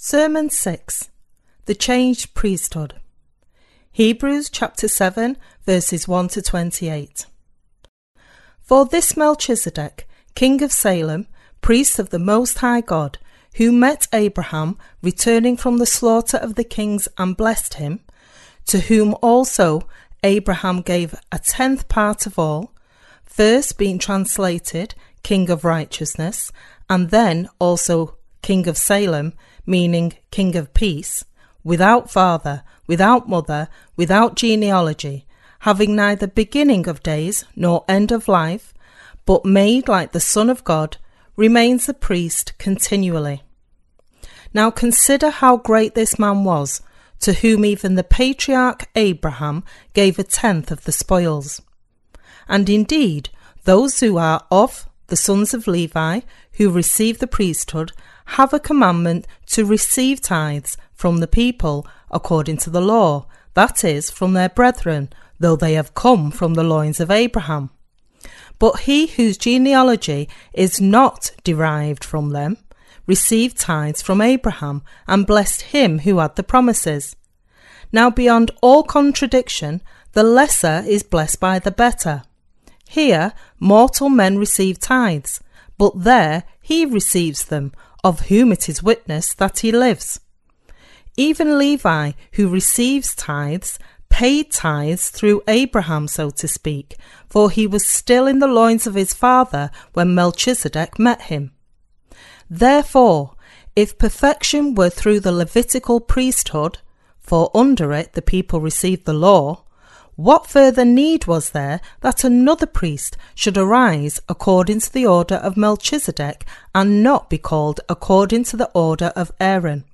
Sermon 6 The Changed Priesthood. Hebrews chapter 7, verses 1 to 28. For this Melchizedek, king of Salem, priest of the Most High God, who met Abraham returning from the slaughter of the kings and blessed him, to whom also Abraham gave a tenth part of all, first being translated King of Righteousness, and then also King of Salem, meaning King of Peace, without father, without mother, without genealogy, having neither beginning of days nor end of life, but made like the Son of God, remains a priest continually. Now consider how great this man was, to whom even the patriarch Abraham gave a tenth of the spoils. And indeed, those who are of the sons of Levi, who receive the priesthood, have a commandment to receive tithes from the people according to the law, that is, from their brethren, though they have come from the loins of Abraham. But he whose genealogy is not derived from them received tithes from Abraham and blessed him who had the promises. Now, beyond all contradiction, the lesser is blessed by the better. Here, mortal men receive tithes, but there he receives them of whom it is witness that he lives. Even Levi, who receives tithes, paid tithes through Abraham, so to speak, for he was still in the loins of his father when Melchizedek met him. Therefore, if perfection were through the Levitical priesthood, for under it the people received the law, what further need was there that another priest should arise according to the order of Melchizedek and not be called according to the order of Aaron?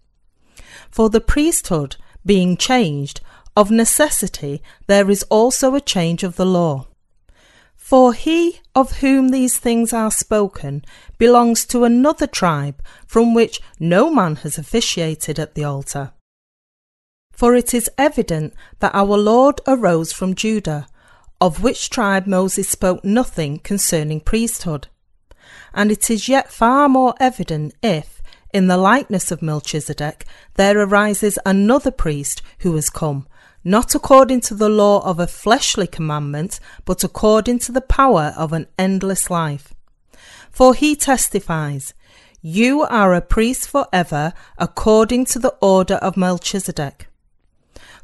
For the priesthood being changed, of necessity there is also a change of the law. For he of whom these things are spoken belongs to another tribe from which no man has officiated at the altar. For it is evident that our Lord arose from Judah, of which tribe Moses spoke nothing concerning priesthood. And it is yet far more evident if, in the likeness of Melchizedek, there arises another priest who has come, not according to the law of a fleshly commandment, but according to the power of an endless life. For he testifies, You are a priest for ever, according to the order of Melchizedek.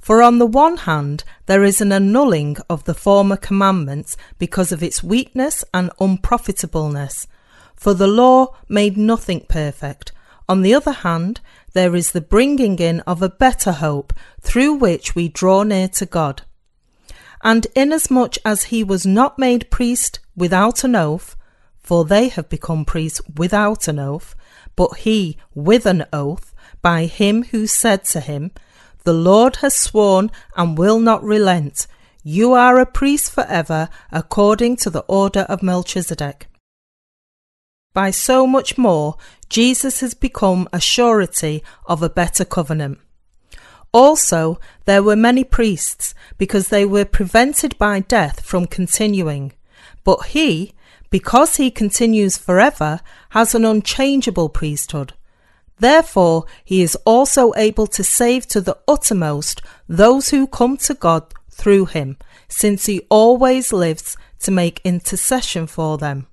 For on the one hand, there is an annulling of the former commandments because of its weakness and unprofitableness. For the law made nothing perfect. On the other hand, there is the bringing in of a better hope through which we draw near to God. And inasmuch as he was not made priest without an oath, for they have become priests without an oath, but he with an oath, by him who said to him, the Lord has sworn and will not relent. You are a priest forever, according to the order of Melchizedek. By so much more, Jesus has become a surety of a better covenant. Also, there were many priests, because they were prevented by death from continuing. But he, because he continues forever, has an unchangeable priesthood. Therefore, he is also able to save to the uttermost those who come to God through him, since he always lives to make intercession for them.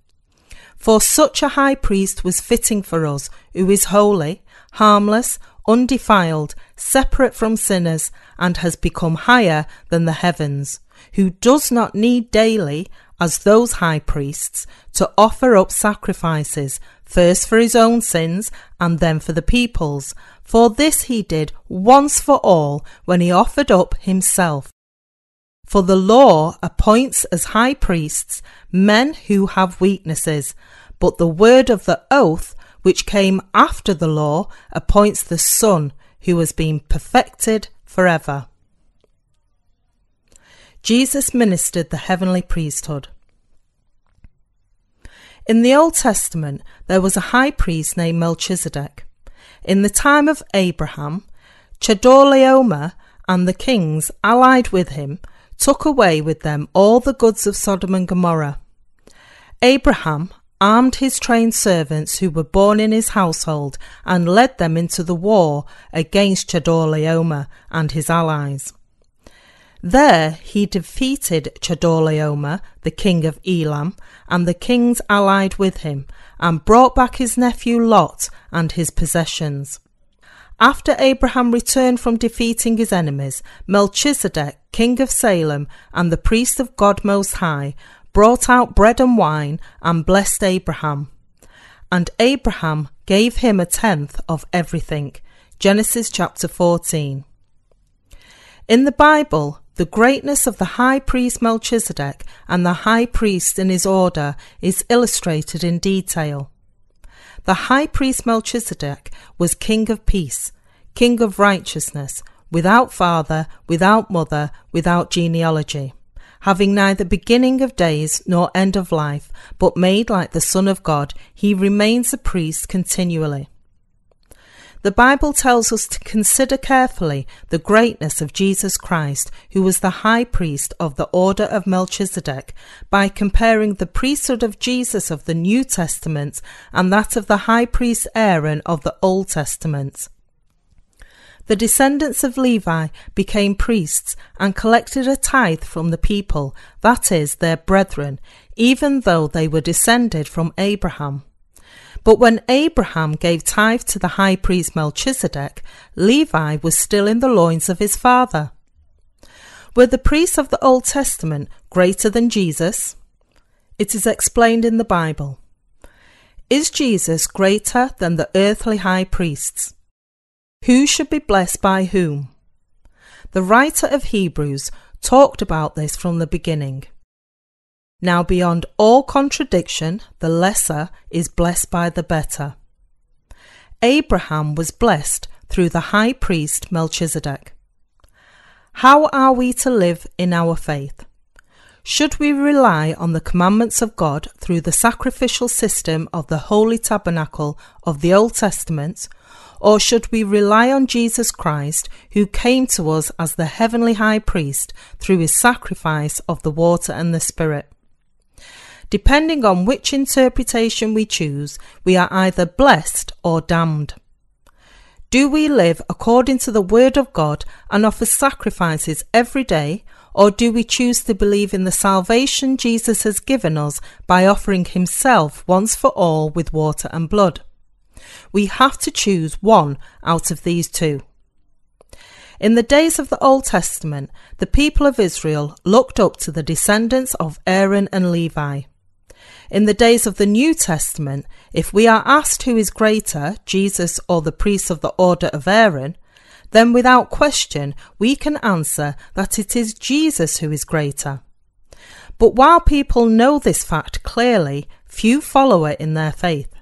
For such a high priest was fitting for us, who is holy, harmless, undefiled, separate from sinners, and has become higher than the heavens, who does not need daily, as those high priests, to offer up sacrifices, first for his own sins and then for the people's. For this he did once for all when he offered up himself. For the law appoints as high priests men who have weaknesses, but the word of the oath, which came after the law, appoints the Son who has been perfected forever. Jesus ministered the heavenly priesthood. In the Old Testament, there was a high priest named Melchizedek. In the time of Abraham, Chedorlaomer and the kings allied with him took away with them all the goods of Sodom and Gomorrah. Abraham, armed his trained servants who were born in his household, and led them into the war against Chedorlaomer and his allies. There he defeated Chedorlaomer, the king of Elam, and the kings allied with him, and brought back his nephew Lot and his possessions. After Abraham returned from defeating his enemies, Melchizedek, king of Salem, and the priest of God Most High, brought out bread and wine and blessed Abraham. And Abraham gave him a tenth of everything. Genesis chapter 14. In the Bible, the greatness of the high priest Melchizedek and the high priest in his order is illustrated in detail. The high priest Melchizedek was king of peace, king of righteousness, without father, without mother, without genealogy, having neither beginning of days nor end of life, but made like the Son of God, he remains a priest continually. The Bible tells us to consider carefully the greatness of Jesus Christ, who was the high priest of the order of Melchizedek, by comparing the priesthood of Jesus of the New Testament and that of the high priest Aaron of the Old Testament. The descendants of Levi became priests and collected a tithe from the people, that is, their brethren, even though they were descended from Abraham. But when Abraham gave tithe to the high priest Melchizedek, Levi was still in the loins of his father. Were the priests of the Old Testament greater than Jesus? It is explained in the Bible. Is Jesus greater than the earthly high priests? Who should be blessed by whom? The writer of Hebrews talked about this from the beginning. Now, beyond all contradiction, the lesser is blessed by the better. Abraham was blessed through the high priest Melchizedek. How are we to live in our faith? Should we rely on the commandments of God through the sacrificial system of the Holy Tabernacle of the Old Testament, or should we rely on Jesus Christ, who came to us as the heavenly high priest through his sacrifice of the water and the Spirit? Depending on which interpretation we choose, we are either blessed or damned. Do we live according to the Word of God and offer sacrifices every day, or do we choose to believe in the salvation Jesus has given us by offering Himself once for all with water and blood? We have to choose one out of these two. In the days of the Old Testament, the people of Israel looked up to the descendants of Aaron and Levi. In the days of the New Testament, if we are asked who is greater, Jesus or the priests of the order of Aaron, then without question we can answer that it is Jesus who is greater. But while people know this fact clearly, few follow it in their faith.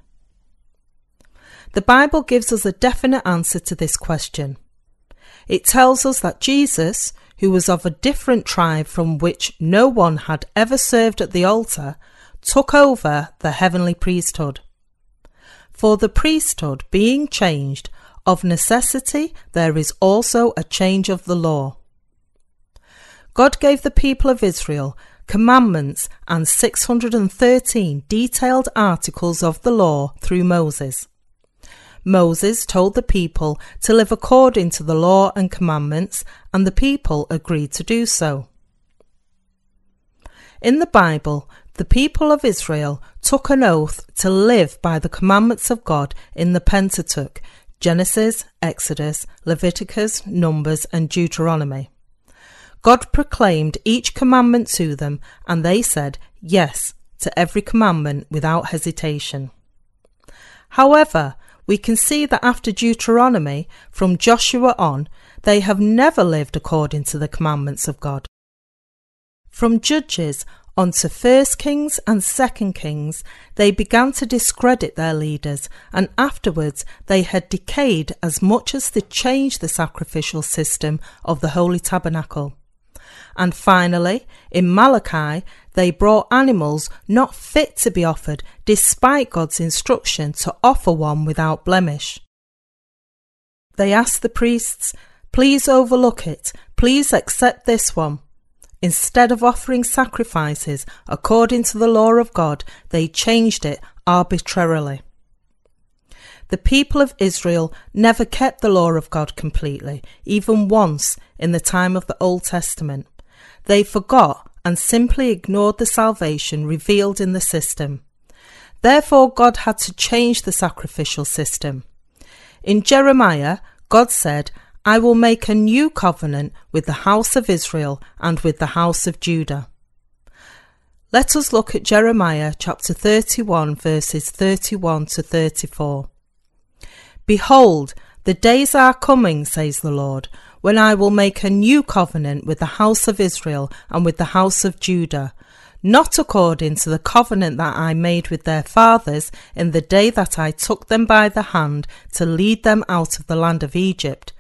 The Bible gives us a definite answer to this question. It tells us that Jesus, who was of a different tribe from which no one had ever served at the altar, took over the heavenly priesthood. For the priesthood being changed, of necessity there is also a change of the law. God gave the people of Israel commandments and 613 detailed articles of the law through Moses. Moses told the people to live according to the law and commandments, and the people agreed to do so. In the Bible, the people of Israel took an oath to live by the commandments of God in the Pentateuch Genesis, Exodus, Leviticus, Numbers, and Deuteronomy. God proclaimed each commandment to them, and they said yes to every commandment without hesitation. However, we can see that after Deuteronomy, from Joshua on, they have never lived according to the commandments of God. From Judges on to First Kings and Second Kings, they began to discredit their leaders, and afterwards they had decayed as much as to change the sacrificial system of the Holy Tabernacle. And finally, in Malachi, they brought animals not fit to be offered, despite God's instruction to offer one without blemish. They asked the priests, Please overlook it, please accept this one. Instead of offering sacrifices according to the law of God, they changed it arbitrarily. The people of Israel never kept the law of God completely, even once in the time of the Old Testament. They forgot and simply ignored the salvation revealed in the system. Therefore, God had to change the sacrificial system. In Jeremiah, God said, I will make a new covenant with the house of Israel and with the house of Judah. Let us look at Jeremiah chapter 31, verses 31 to 34. Behold, the days are coming, says the Lord, when I will make a new covenant with the house of Israel and with the house of Judah, not according to the covenant that I made with their fathers in the day that I took them by the hand to lead them out of the land of Egypt.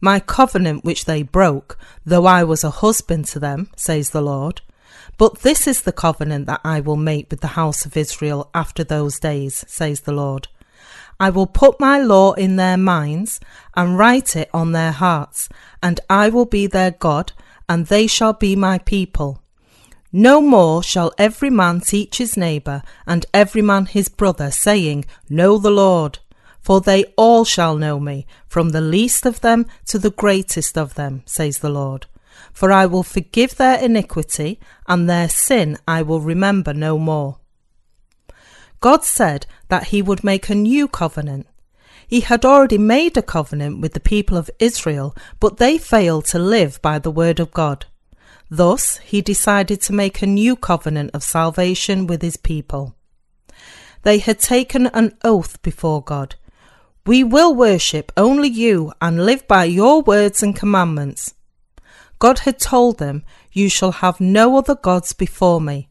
My covenant which they broke, though I was a husband to them, says the Lord. But this is the covenant that I will make with the house of Israel after those days, says the Lord. I will put my law in their minds and write it on their hearts, and I will be their God, and they shall be my people. No more shall every man teach his neighbour, and every man his brother, saying, Know the Lord. For they all shall know me, from the least of them to the greatest of them, says the Lord. For I will forgive their iniquity, and their sin I will remember no more. God said that he would make a new covenant. He had already made a covenant with the people of Israel, but they failed to live by the word of God. Thus, he decided to make a new covenant of salvation with his people. They had taken an oath before God. We will worship only you and live by your words and commandments. God had told them, You shall have no other gods before me.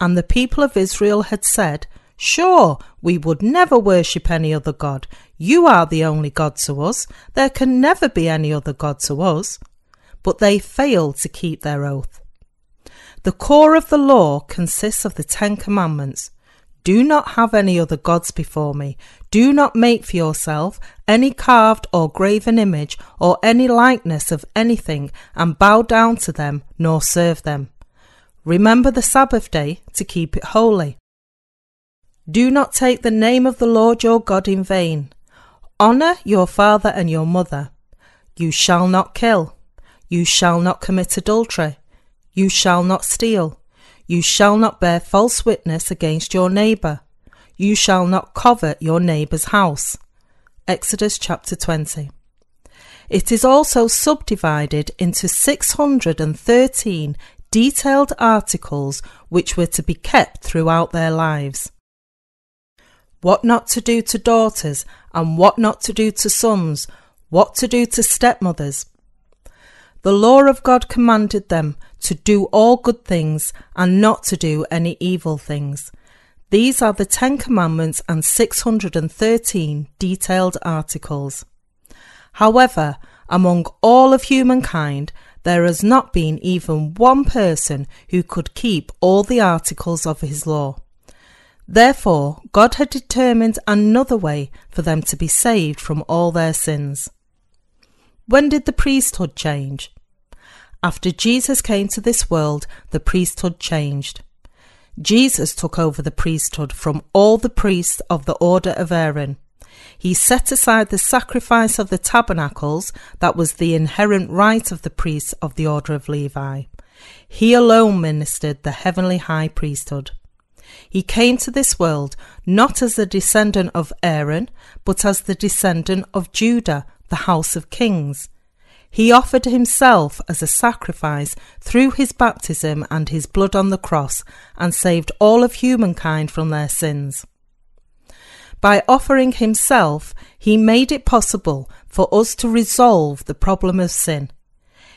And the people of Israel had said, Sure, we would never worship any other God. You are the only God to us. There can never be any other God to us. But they failed to keep their oath. The core of the law consists of the Ten Commandments. Do not have any other gods before me. Do not make for yourself any carved or graven image or any likeness of anything and bow down to them nor serve them. Remember the Sabbath day to keep it holy. Do not take the name of the Lord your God in vain. Honour your father and your mother. You shall not kill. You shall not commit adultery. You shall not steal. You shall not bear false witness against your neighbour. You shall not covet your neighbour's house. Exodus chapter 20. It is also subdivided into 613 detailed articles which were to be kept throughout their lives what not to do to daughters and what not to do to sons, what to do to stepmothers. The law of God commanded them to do all good things and not to do any evil things. These are the Ten Commandments and 613 detailed articles. However, among all of humankind, there has not been even one person who could keep all the articles of his law. Therefore, God had determined another way for them to be saved from all their sins. When did the priesthood change? After Jesus came to this world, the priesthood changed. Jesus took over the priesthood from all the priests of the order of Aaron. He set aside the sacrifice of the tabernacles, that was the inherent right of the priests of the order of Levi. He alone ministered the heavenly high priesthood. He came to this world not as a descendant of Aaron, but as the descendant of Judah, the house of kings. He offered himself as a sacrifice through his baptism and his blood on the cross and saved all of humankind from their sins. By offering himself, he made it possible for us to resolve the problem of sin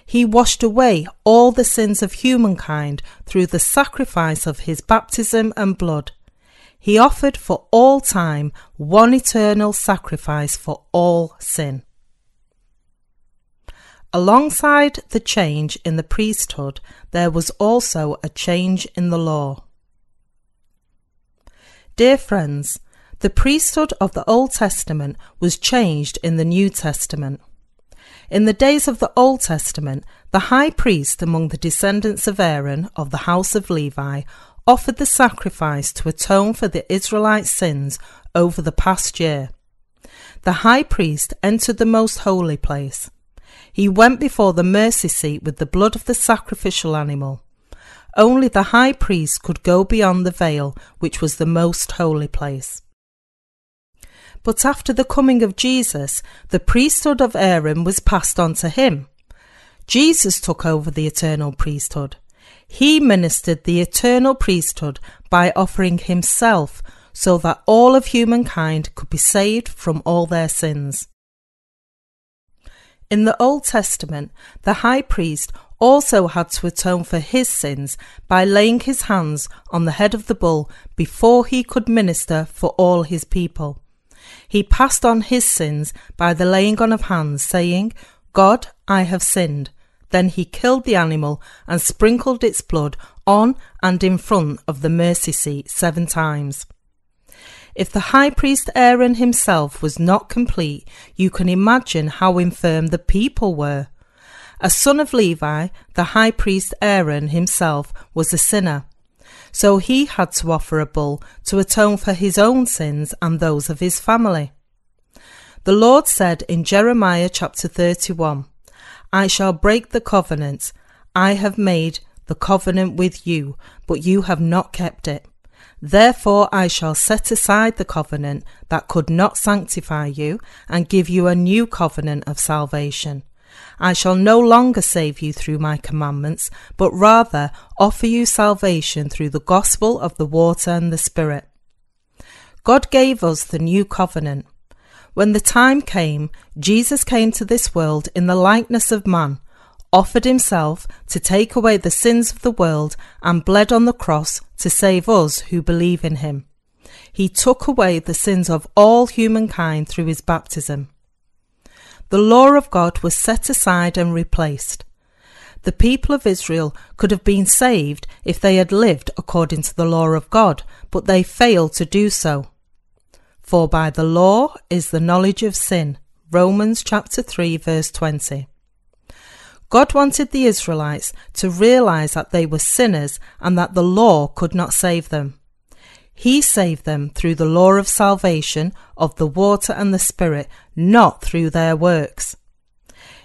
he washed away all the sins of humankind through the sacrifice of his baptism and blood. He offered for all time one eternal sacrifice for all sin. Alongside the change in the priesthood, there was also a change in the law. Dear friends, the priesthood of the Old Testament was changed in the New Testament. In the days of the Old Testament, the high priest among the descendants of Aaron of the house of Levi offered the sacrifice to atone for the Israelites' sins over the past year. The high priest entered the most holy place. He went before the mercy seat with the blood of the sacrificial animal. Only the high priest could go beyond the veil, which was the most holy place. But after the coming of Jesus, the priesthood of Aaron was passed on to him. Jesus took over the eternal priesthood. He ministered the eternal priesthood by offering himself so that all of humankind could be saved from all their sins. In the Old Testament, the high priest also had to atone for his sins by laying his hands on the head of the bull before he could minister for all his people. He passed on his sins by the laying on of hands, saying, God, I have sinned. Then he killed the animal and sprinkled its blood on and in front of the mercy seat seven times. If the high priest Aaron himself was not complete, you can imagine how infirm the people were. A son of Levi, the high priest Aaron himself was a sinner. So he had to offer a bull to atone for his own sins and those of his family. The Lord said in Jeremiah chapter 31, I shall break the covenant. I have made the covenant with you, but you have not kept it. Therefore I shall set aside the covenant that could not sanctify you, and give you a new covenant of salvation. I shall no longer save you through my commandments, but rather offer you salvation through the gospel of the water and the Spirit. God gave us the new covenant. When the time came, Jesus came to this world in the likeness of man, offered himself to take away the sins of the world, and bled on the cross to save us who believe in him. He took away the sins of all humankind through his baptism. The law of God was set aside and replaced. The people of Israel could have been saved if they had lived according to the law of God, but they failed to do so. For by the law is the knowledge of sin. Romans chapter 3 verse 20. God wanted the Israelites to realize that they were sinners and that the law could not save them. He saved them through the law of salvation of the water and the Spirit, not through their works.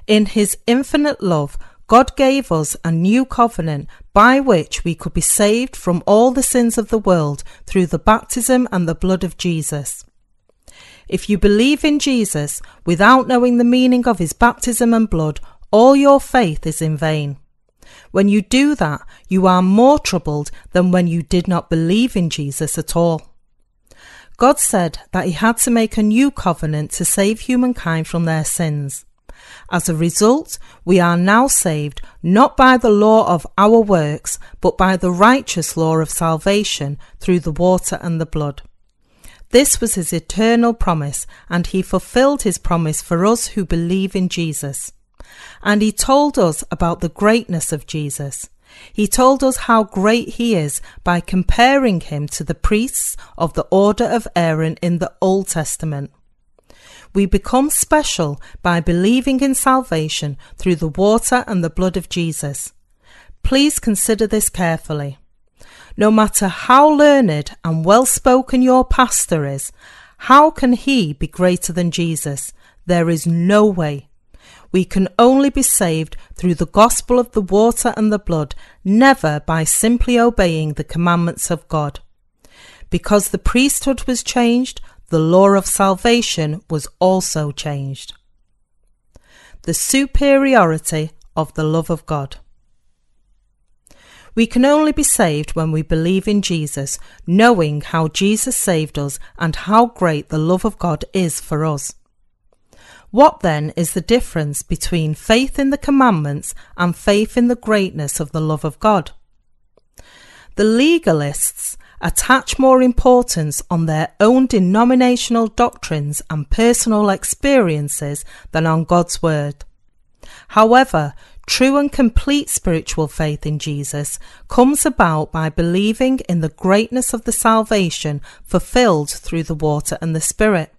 In His infinite love, God gave us a new covenant by which we could be saved from all the sins of the world through the baptism and the blood of Jesus. If you believe in Jesus without knowing the meaning of his baptism and blood, all your faith is in vain. When you do that, you are more troubled than when you did not believe in Jesus at all. God said that He had to make a new covenant to save humankind from their sins. As a result, we are now saved not by the law of our works, but by the righteous law of salvation through the water and the blood. This was his eternal promise, and he fulfilled his promise for us who believe in Jesus. And he told us about the greatness of Jesus. He told us how great he is by comparing him to the priests of the order of Aaron in the Old Testament. We become special by believing in salvation through the water and the blood of Jesus. Please consider this carefully. No matter how learned and well spoken your pastor is, how can he be greater than Jesus? There is no way. We can only be saved through the gospel of the water and the blood, never by simply obeying the commandments of God. Because the priesthood was changed, the law of salvation was also changed. The superiority of the love of God. We can only be saved when we believe in Jesus, knowing how Jesus saved us and how great the love of God is for us. What then is the difference between faith in the commandments and faith in the greatness of the love of God? The legalists attach more importance on their own denominational doctrines and personal experiences than on God's Word. However, true and complete spiritual faith in Jesus comes about by believing in the greatness of the salvation fulfilled through the water and the Spirit.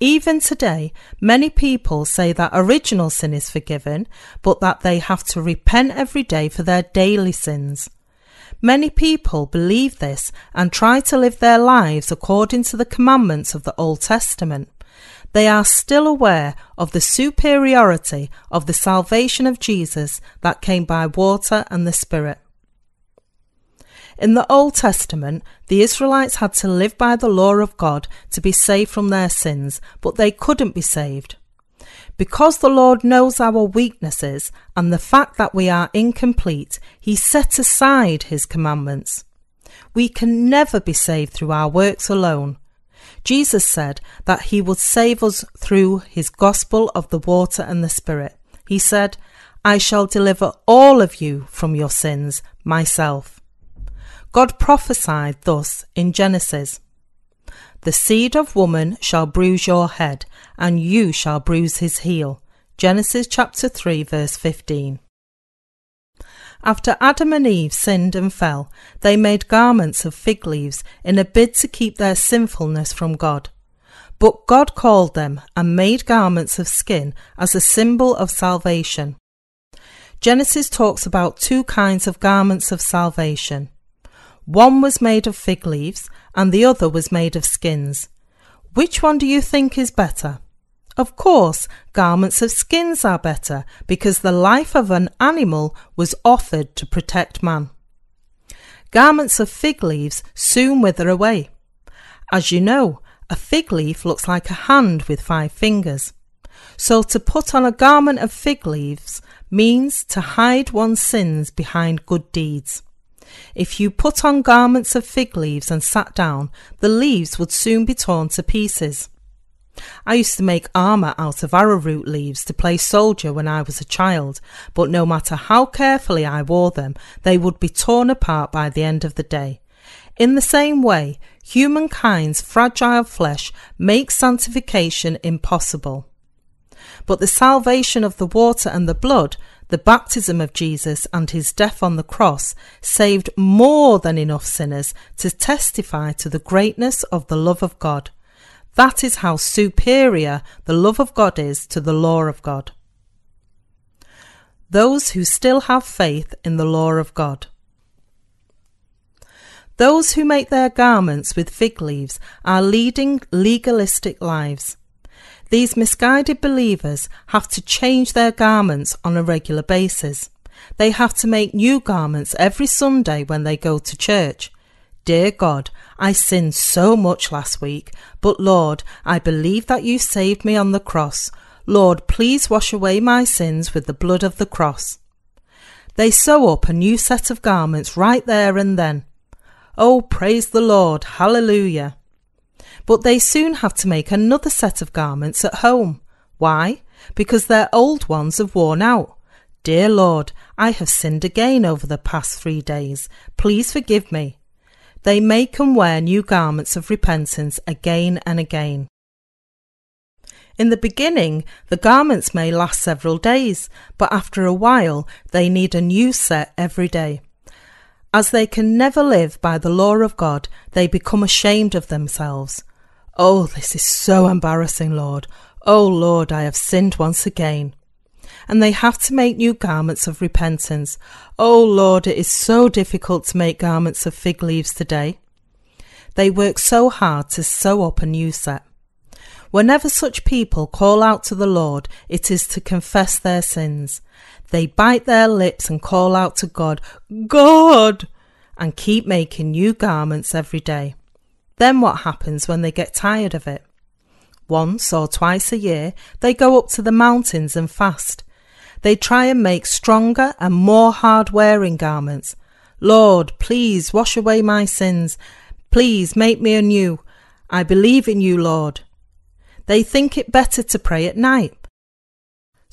Even today, many people say that original sin is forgiven, but that they have to repent every day for their daily sins. Many people believe this and try to live their lives according to the commandments of the Old Testament. They are still aware of the superiority of the salvation of Jesus that came by water and the Spirit. In the Old Testament, the Israelites had to live by the law of God to be saved from their sins, but they couldn't be saved. Because the Lord knows our weaknesses and the fact that we are incomplete, He set aside His commandments. We can never be saved through our works alone. Jesus said that He would save us through His gospel of the water and the Spirit. He said, I shall deliver all of you from your sins myself. God prophesied thus in Genesis The seed of woman shall bruise your head, and you shall bruise his heel. Genesis chapter 3, verse 15. After Adam and Eve sinned and fell, they made garments of fig leaves in a bid to keep their sinfulness from God. But God called them and made garments of skin as a symbol of salvation. Genesis talks about two kinds of garments of salvation one was made of fig leaves and the other was made of skins. Which one do you think is better? Of course, garments of skins are better because the life of an animal was offered to protect man. Garments of fig leaves soon wither away. As you know, a fig leaf looks like a hand with five fingers. So to put on a garment of fig leaves means to hide one's sins behind good deeds. If you put on garments of fig leaves and sat down, the leaves would soon be torn to pieces. I used to make armour out of arrowroot leaves to play soldier when I was a child, but no matter how carefully I wore them, they would be torn apart by the end of the day. In the same way, humankind's fragile flesh makes sanctification impossible. But the salvation of the water and the blood the baptism of Jesus and his death on the cross saved more than enough sinners to testify to the greatness of the love of God. That is how superior the love of God is to the law of God. Those who still have faith in the law of God. Those who make their garments with fig leaves are leading legalistic lives. These misguided believers have to change their garments on a regular basis. They have to make new garments every Sunday when they go to church. Dear God, I sinned so much last week, but Lord, I believe that you saved me on the cross. Lord, please wash away my sins with the blood of the cross. They sew up a new set of garments right there and then. Oh, praise the Lord, hallelujah but they soon have to make another set of garments at home. Why? Because their old ones have worn out. Dear Lord, I have sinned again over the past three days. Please forgive me. They make and wear new garments of repentance again and again. In the beginning, the garments may last several days, but after a while, they need a new set every day. As they can never live by the law of God, they become ashamed of themselves. Oh, this is so embarrassing, Lord. Oh, Lord, I have sinned once again. And they have to make new garments of repentance. Oh, Lord, it is so difficult to make garments of fig leaves today. They work so hard to sew up a new set. Whenever such people call out to the Lord, it is to confess their sins. They bite their lips and call out to God, God, and keep making new garments every day. Then what happens when they get tired of it? Once or twice a year, they go up to the mountains and fast. They try and make stronger and more hard wearing garments. Lord, please wash away my sins. Please make me anew. I believe in you, Lord. They think it better to pray at night.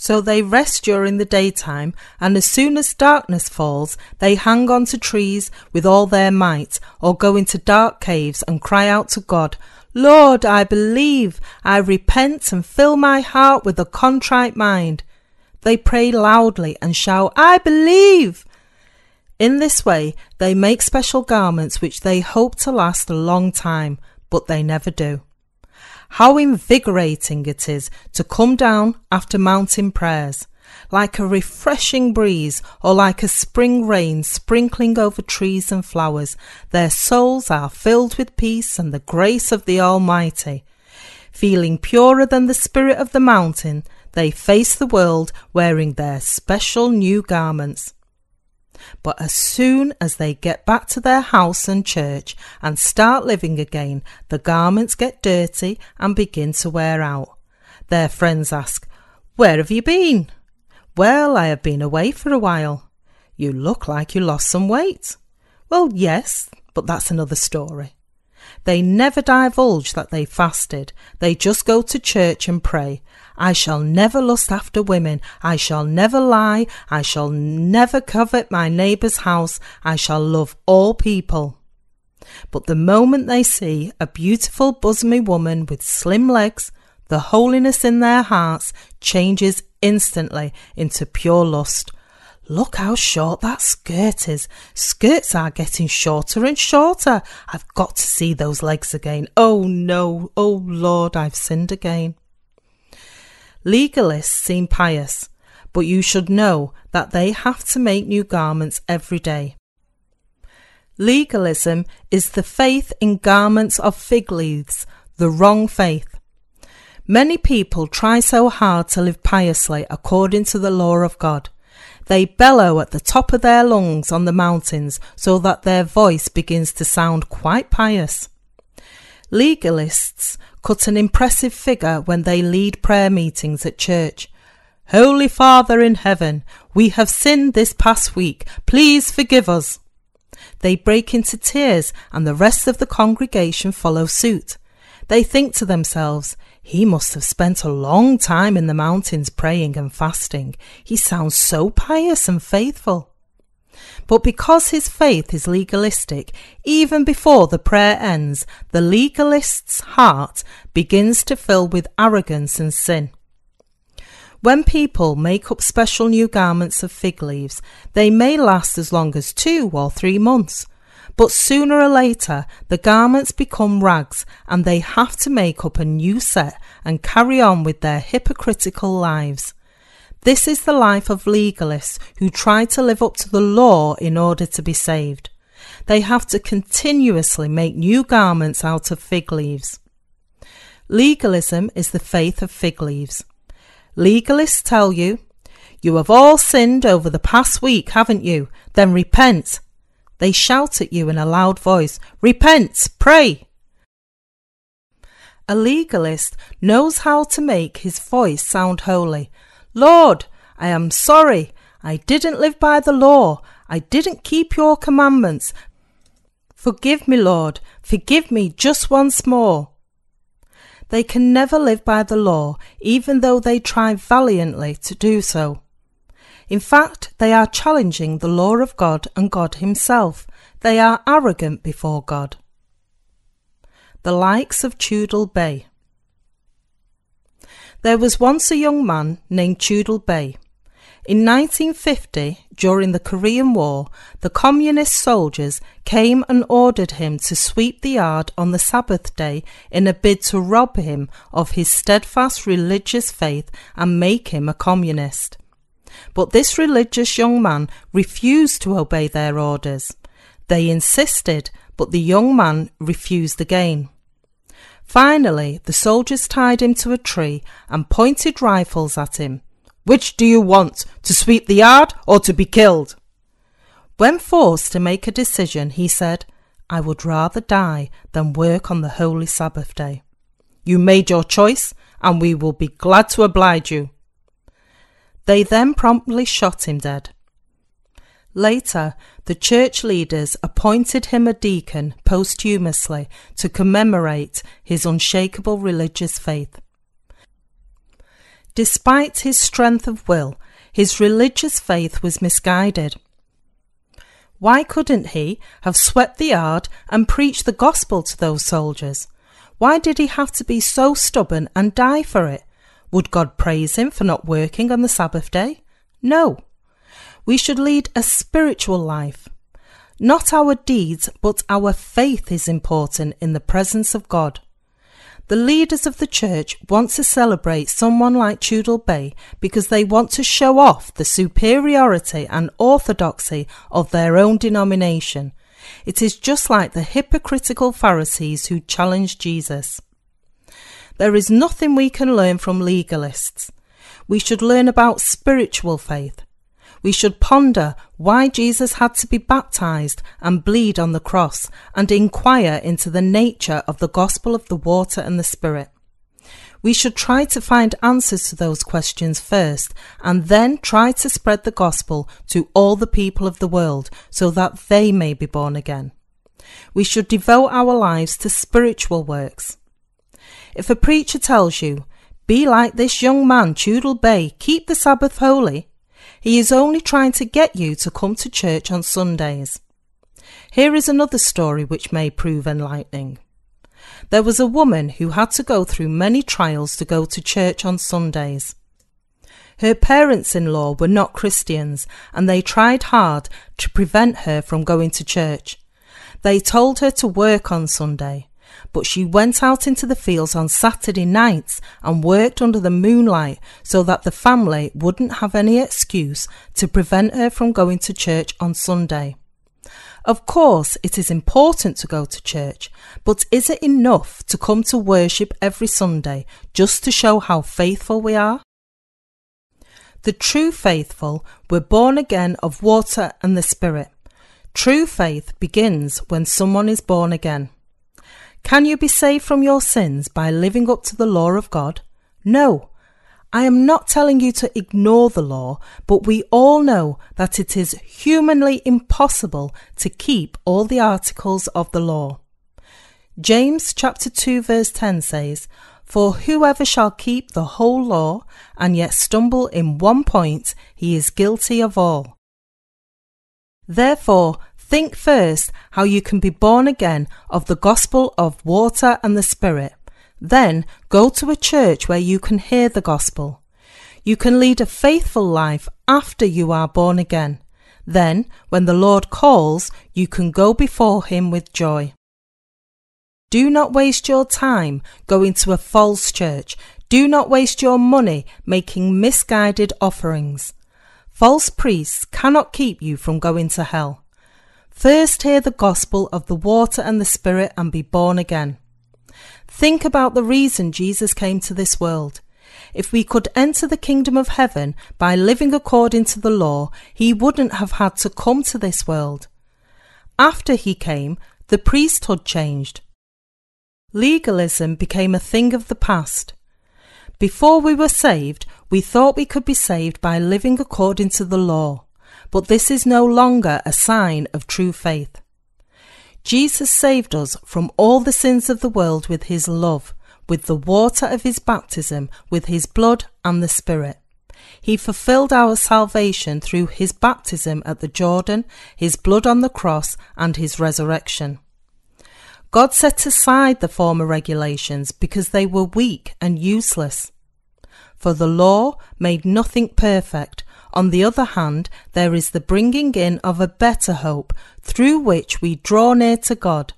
So they rest during the daytime, and as soon as darkness falls, they hang on to trees with all their might, or go into dark caves and cry out to God, Lord, I believe, I repent and fill my heart with a contrite mind. They pray loudly and shout, I believe. In this way, they make special garments which they hope to last a long time, but they never do. How invigorating it is to come down after mountain prayers, like a refreshing breeze or like a spring rain sprinkling over trees and flowers. Their souls are filled with peace and the grace of the Almighty. Feeling purer than the spirit of the mountain, they face the world wearing their special new garments. But as soon as they get back to their house and church and start living again, the garments get dirty and begin to wear out. Their friends ask, Where have you been? Well, I have been away for a while. You look like you lost some weight. Well, yes, but that's another story. They never divulge that they fasted. They just go to church and pray. I shall never lust after women. I shall never lie. I shall never covet my neighbour's house. I shall love all people. But the moment they see a beautiful bosomy woman with slim legs, the holiness in their hearts changes instantly into pure lust. Look how short that skirt is. Skirts are getting shorter and shorter. I've got to see those legs again. Oh no, oh Lord, I've sinned again. Legalists seem pious, but you should know that they have to make new garments every day. Legalism is the faith in garments of fig leaves, the wrong faith. Many people try so hard to live piously according to the law of God they bellow at the top of their lungs on the mountains so that their voice begins to sound quite pious. Legalists cut an impressive figure when they lead prayer meetings at church. Holy Father in heaven, we have sinned this past week. Please forgive us. They break into tears and the rest of the congregation follow suit. They think to themselves, he must have spent a long time in the mountains praying and fasting. He sounds so pious and faithful. But because his faith is legalistic, even before the prayer ends, the legalist's heart begins to fill with arrogance and sin. When people make up special new garments of fig leaves, they may last as long as two or three months. But sooner or later, the garments become rags and they have to make up a new set and carry on with their hypocritical lives. This is the life of legalists who try to live up to the law in order to be saved. They have to continuously make new garments out of fig leaves. Legalism is the faith of fig leaves. Legalists tell you, You have all sinned over the past week, haven't you? Then repent. They shout at you in a loud voice, Repent! Pray! A legalist knows how to make his voice sound holy. Lord, I am sorry. I didn't live by the law. I didn't keep your commandments. Forgive me, Lord. Forgive me just once more. They can never live by the law, even though they try valiantly to do so. In fact, they are challenging the law of God and God Himself. They are arrogant before God. The likes of Tewdell Bay. There was once a young man named Tewdell Bay. In 1950, during the Korean War, the communist soldiers came and ordered him to sweep the yard on the Sabbath day in a bid to rob him of his steadfast religious faith and make him a communist. But this religious young man refused to obey their orders. They insisted, but the young man refused again. Finally, the soldiers tied him to a tree and pointed rifles at him. Which do you want, to sweep the yard or to be killed? When forced to make a decision, he said, I would rather die than work on the holy Sabbath day. You made your choice, and we will be glad to oblige you. They then promptly shot him dead. Later, the church leaders appointed him a deacon posthumously to commemorate his unshakable religious faith. Despite his strength of will, his religious faith was misguided. Why couldn't he have swept the yard and preached the gospel to those soldiers? Why did he have to be so stubborn and die for it? Would God praise him for not working on the Sabbath day? No. We should lead a spiritual life. Not our deeds, but our faith is important in the presence of God. The leaders of the church want to celebrate someone like Tudor Bay because they want to show off the superiority and orthodoxy of their own denomination. It is just like the hypocritical Pharisees who challenged Jesus. There is nothing we can learn from legalists. We should learn about spiritual faith. We should ponder why Jesus had to be baptized and bleed on the cross and inquire into the nature of the gospel of the water and the spirit. We should try to find answers to those questions first and then try to spread the gospel to all the people of the world so that they may be born again. We should devote our lives to spiritual works. If a preacher tells you, be like this young man, Tudor Bay, keep the Sabbath holy, he is only trying to get you to come to church on Sundays. Here is another story which may prove enlightening. There was a woman who had to go through many trials to go to church on Sundays. Her parents in law were not Christians and they tried hard to prevent her from going to church. They told her to work on Sunday but she went out into the fields on Saturday nights and worked under the moonlight so that the family wouldn't have any excuse to prevent her from going to church on Sunday. Of course, it is important to go to church, but is it enough to come to worship every Sunday just to show how faithful we are? The true faithful were born again of water and the Spirit. True faith begins when someone is born again. Can you be saved from your sins by living up to the law of God? No. I am not telling you to ignore the law, but we all know that it is humanly impossible to keep all the articles of the law. James chapter 2 verse 10 says, For whoever shall keep the whole law and yet stumble in one point, he is guilty of all. Therefore, Think first how you can be born again of the gospel of water and the Spirit. Then go to a church where you can hear the gospel. You can lead a faithful life after you are born again. Then, when the Lord calls, you can go before Him with joy. Do not waste your time going to a false church. Do not waste your money making misguided offerings. False priests cannot keep you from going to hell. First hear the gospel of the water and the Spirit and be born again. Think about the reason Jesus came to this world. If we could enter the kingdom of heaven by living according to the law, he wouldn't have had to come to this world. After he came, the priesthood changed. Legalism became a thing of the past. Before we were saved, we thought we could be saved by living according to the law but this is no longer a sign of true faith. Jesus saved us from all the sins of the world with his love, with the water of his baptism, with his blood and the Spirit. He fulfilled our salvation through his baptism at the Jordan, his blood on the cross, and his resurrection. God set aside the former regulations because they were weak and useless. For the law made nothing perfect, on the other hand, there is the bringing in of a better hope, through which we draw near to God,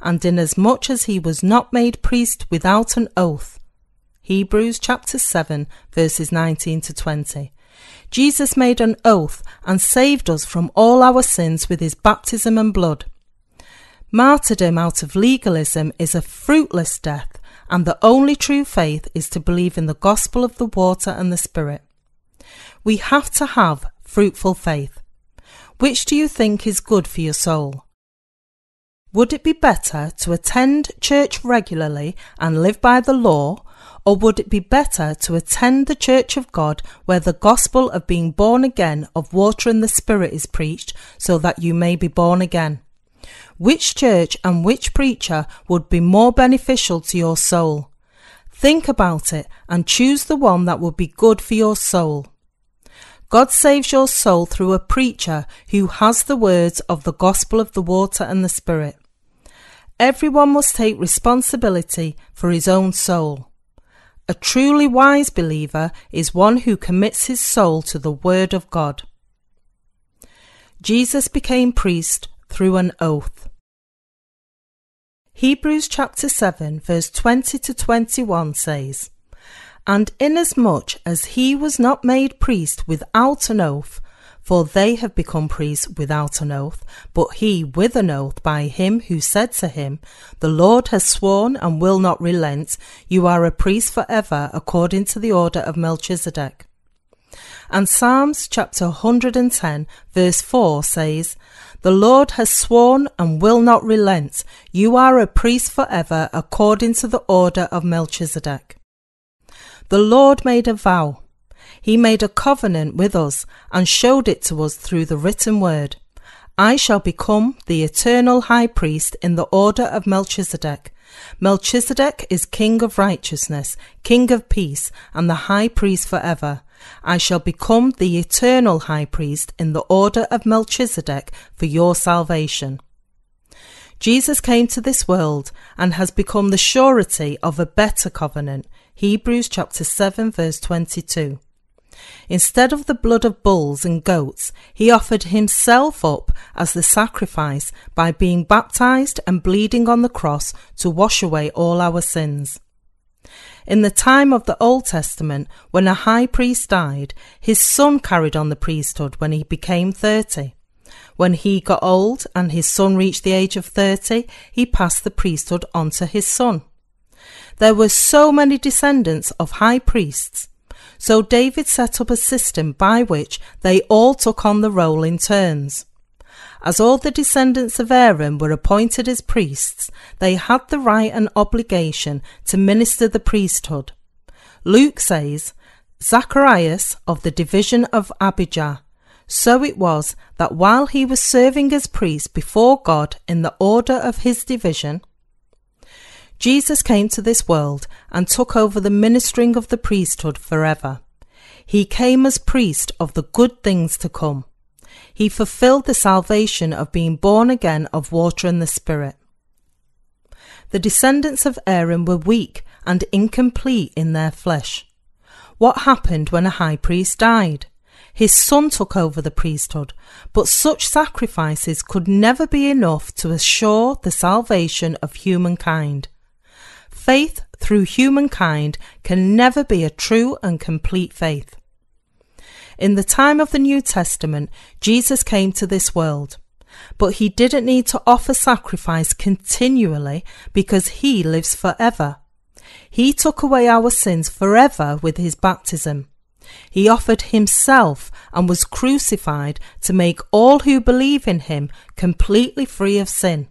and inasmuch as he was not made priest without an oath. Hebrews chapter 7 verses 19 to 20. Jesus made an oath and saved us from all our sins with his baptism and blood. Martyrdom out of legalism is a fruitless death, and the only true faith is to believe in the gospel of the water and the Spirit. We have to have fruitful faith. Which do you think is good for your soul? Would it be better to attend church regularly and live by the law, or would it be better to attend the church of God where the gospel of being born again of water and the Spirit is preached so that you may be born again? Which church and which preacher would be more beneficial to your soul? Think about it and choose the one that would be good for your soul. God saves your soul through a preacher who has the words of the gospel of the water and the Spirit. Everyone must take responsibility for his own soul. A truly wise believer is one who commits his soul to the Word of God. Jesus became priest through an oath. Hebrews chapter 7 verse 20 to 21 says, And inasmuch as he was not made priest without an oath, for they have become priests without an oath, but he with an oath by him who said to him, The Lord has sworn and will not relent, you are a priest forever according to the order of Melchizedek. And Psalms chapter 110 verse 4 says, The Lord has sworn and will not relent, you are a priest forever according to the order of Melchizedek. The Lord made a vow he made a covenant with us and showed it to us through the written word. I shall become the eternal high priest in the order of Melchizedek. Melchizedek is king of righteousness, king of peace, and the high priest forever. I shall become the eternal high priest in the order of Melchizedek for your salvation. Jesus came to this world and has become the surety of a better covenant. Hebrews chapter 7 verse 22. Instead of the blood of bulls and goats, he offered himself up as the sacrifice by being baptized and bleeding on the cross to wash away all our sins. In the time of the Old Testament, when a high priest died, his son carried on the priesthood when he became 30. When he got old and his son reached the age of 30, he passed the priesthood on to his son. There were so many descendants of high priests so David set up a system by which they all took on the role in turns. As all the descendants of Aaron were appointed as priests, they had the right and obligation to minister the priesthood. Luke says, Zacharias of the division of Abijah. So it was that while he was serving as priest before God in the order of his division, Jesus came to this world and took over the ministering of the priesthood forever. He came as priest of the good things to come. He fulfilled the salvation of being born again of water and the Spirit. The descendants of Aaron were weak and incomplete in their flesh. What happened when a high priest died? His son took over the priesthood, but such sacrifices could never be enough to assure the salvation of humankind. Faith through humankind can never be a true and complete faith. In the time of the New Testament, Jesus came to this world, but he didn't need to offer sacrifice continually because he lives forever. He took away our sins forever with his baptism. He offered himself and was crucified to make all who believe in him completely free of sin.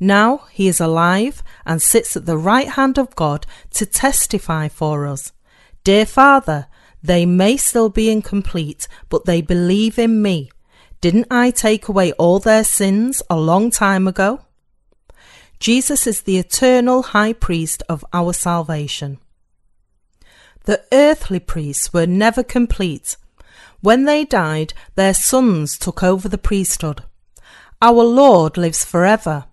Now he is alive and sits at the right hand of God to testify for us. Dear Father, they may still be incomplete, but they believe in me. Didn't I take away all their sins a long time ago? Jesus is the eternal high priest of our salvation. The earthly priests were never complete. When they died, their sons took over the priesthood. Our Lord lives forever.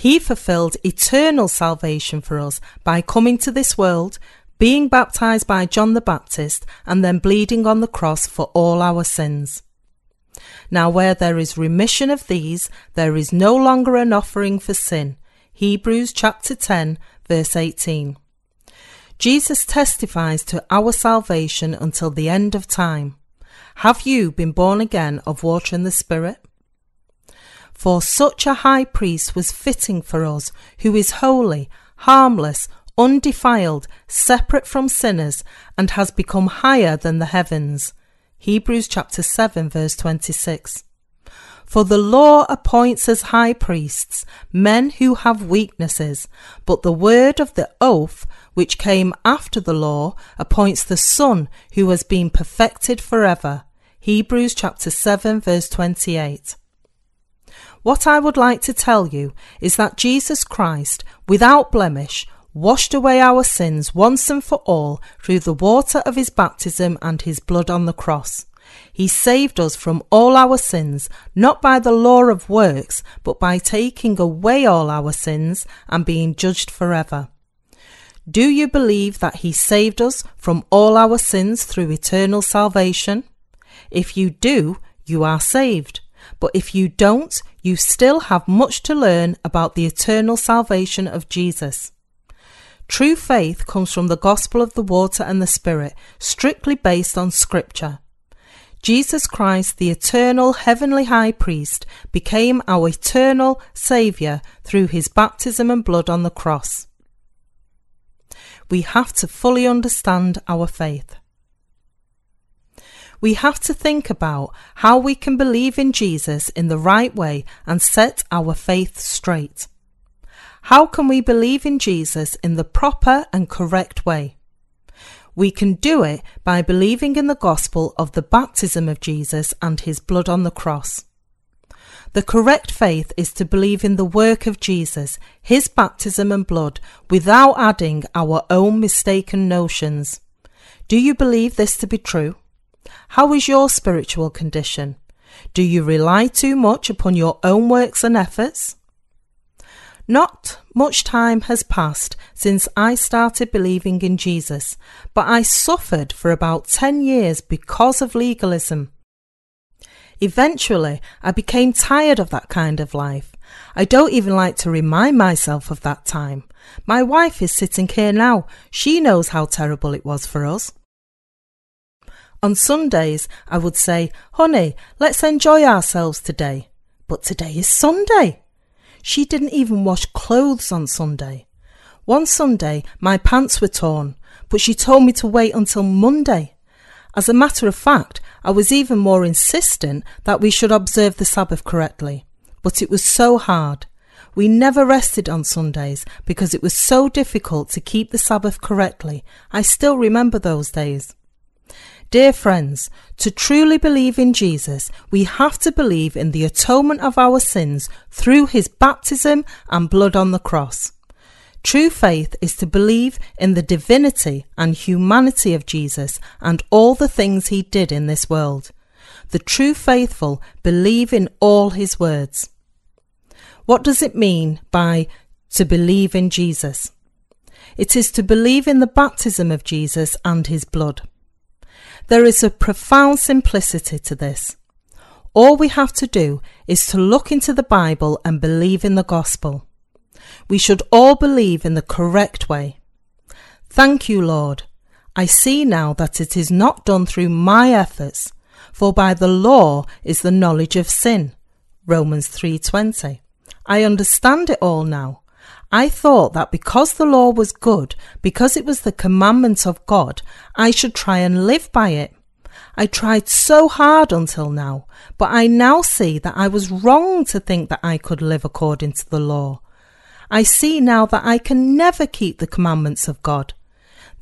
He fulfilled eternal salvation for us by coming to this world, being baptized by John the Baptist, and then bleeding on the cross for all our sins. Now, where there is remission of these, there is no longer an offering for sin. Hebrews chapter 10, verse 18. Jesus testifies to our salvation until the end of time. Have you been born again of water and the Spirit? For such a high priest was fitting for us, who is holy, harmless, undefiled, separate from sinners, and has become higher than the heavens. Hebrews chapter 7 verse 26. For the law appoints as high priests men who have weaknesses, but the word of the oath, which came after the law, appoints the Son who has been perfected forever. Hebrews chapter 7 verse 28. What I would like to tell you is that Jesus Christ, without blemish, washed away our sins once and for all through the water of his baptism and his blood on the cross. He saved us from all our sins, not by the law of works, but by taking away all our sins and being judged forever. Do you believe that He saved us from all our sins through eternal salvation? If you do, you are saved. But if you don't, you still have much to learn about the eternal salvation of Jesus. True faith comes from the gospel of the water and the Spirit, strictly based on Scripture. Jesus Christ, the eternal heavenly high priest, became our eternal Saviour through his baptism and blood on the cross. We have to fully understand our faith. We have to think about how we can believe in Jesus in the right way and set our faith straight. How can we believe in Jesus in the proper and correct way? We can do it by believing in the gospel of the baptism of Jesus and his blood on the cross. The correct faith is to believe in the work of Jesus, his baptism and blood, without adding our own mistaken notions. Do you believe this to be true? How is your spiritual condition? Do you rely too much upon your own works and efforts? Not much time has passed since I started believing in Jesus, but I suffered for about 10 years because of legalism. Eventually, I became tired of that kind of life. I don't even like to remind myself of that time. My wife is sitting here now. She knows how terrible it was for us. On Sundays, I would say, Honey, let's enjoy ourselves today. But today is Sunday. She didn't even wash clothes on Sunday. One Sunday, my pants were torn, but she told me to wait until Monday. As a matter of fact, I was even more insistent that we should observe the Sabbath correctly. But it was so hard. We never rested on Sundays because it was so difficult to keep the Sabbath correctly. I still remember those days. Dear friends, to truly believe in Jesus, we have to believe in the atonement of our sins through his baptism and blood on the cross. True faith is to believe in the divinity and humanity of Jesus and all the things he did in this world. The true faithful believe in all his words. What does it mean by to believe in Jesus? It is to believe in the baptism of Jesus and his blood. There is a profound simplicity to this. All we have to do is to look into the Bible and believe in the gospel. We should all believe in the correct way. Thank you, Lord. I see now that it is not done through my efforts, for by the law is the knowledge of sin. Romans 3:20. I understand it all now. I thought that because the law was good, because it was the commandment of God, I should try and live by it. I tried so hard until now, but I now see that I was wrong to think that I could live according to the law. I see now that I can never keep the commandments of God.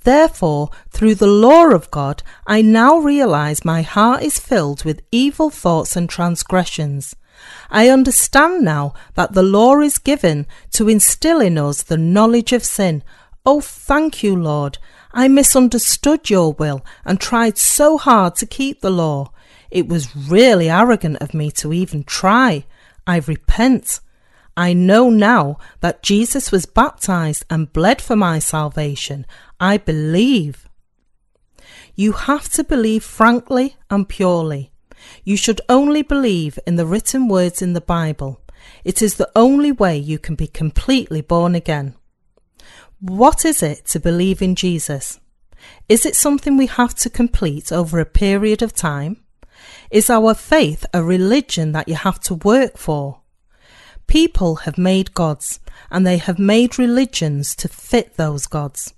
Therefore, through the law of God, I now realize my heart is filled with evil thoughts and transgressions. I understand now that the law is given to instill in us the knowledge of sin. Oh, thank you, Lord. I misunderstood your will and tried so hard to keep the law. It was really arrogant of me to even try. I repent. I know now that Jesus was baptized and bled for my salvation. I believe. You have to believe frankly and purely. You should only believe in the written words in the Bible. It is the only way you can be completely born again. What is it to believe in Jesus? Is it something we have to complete over a period of time? Is our faith a religion that you have to work for? People have made gods and they have made religions to fit those gods.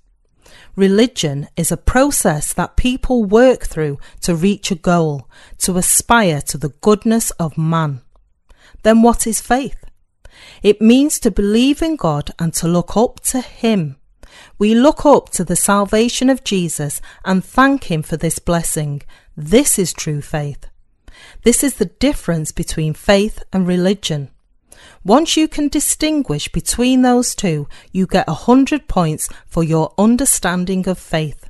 Religion is a process that people work through to reach a goal, to aspire to the goodness of man. Then what is faith? It means to believe in God and to look up to Him. We look up to the salvation of Jesus and thank Him for this blessing. This is true faith. This is the difference between faith and religion. Once you can distinguish between those two, you get a hundred points for your understanding of faith.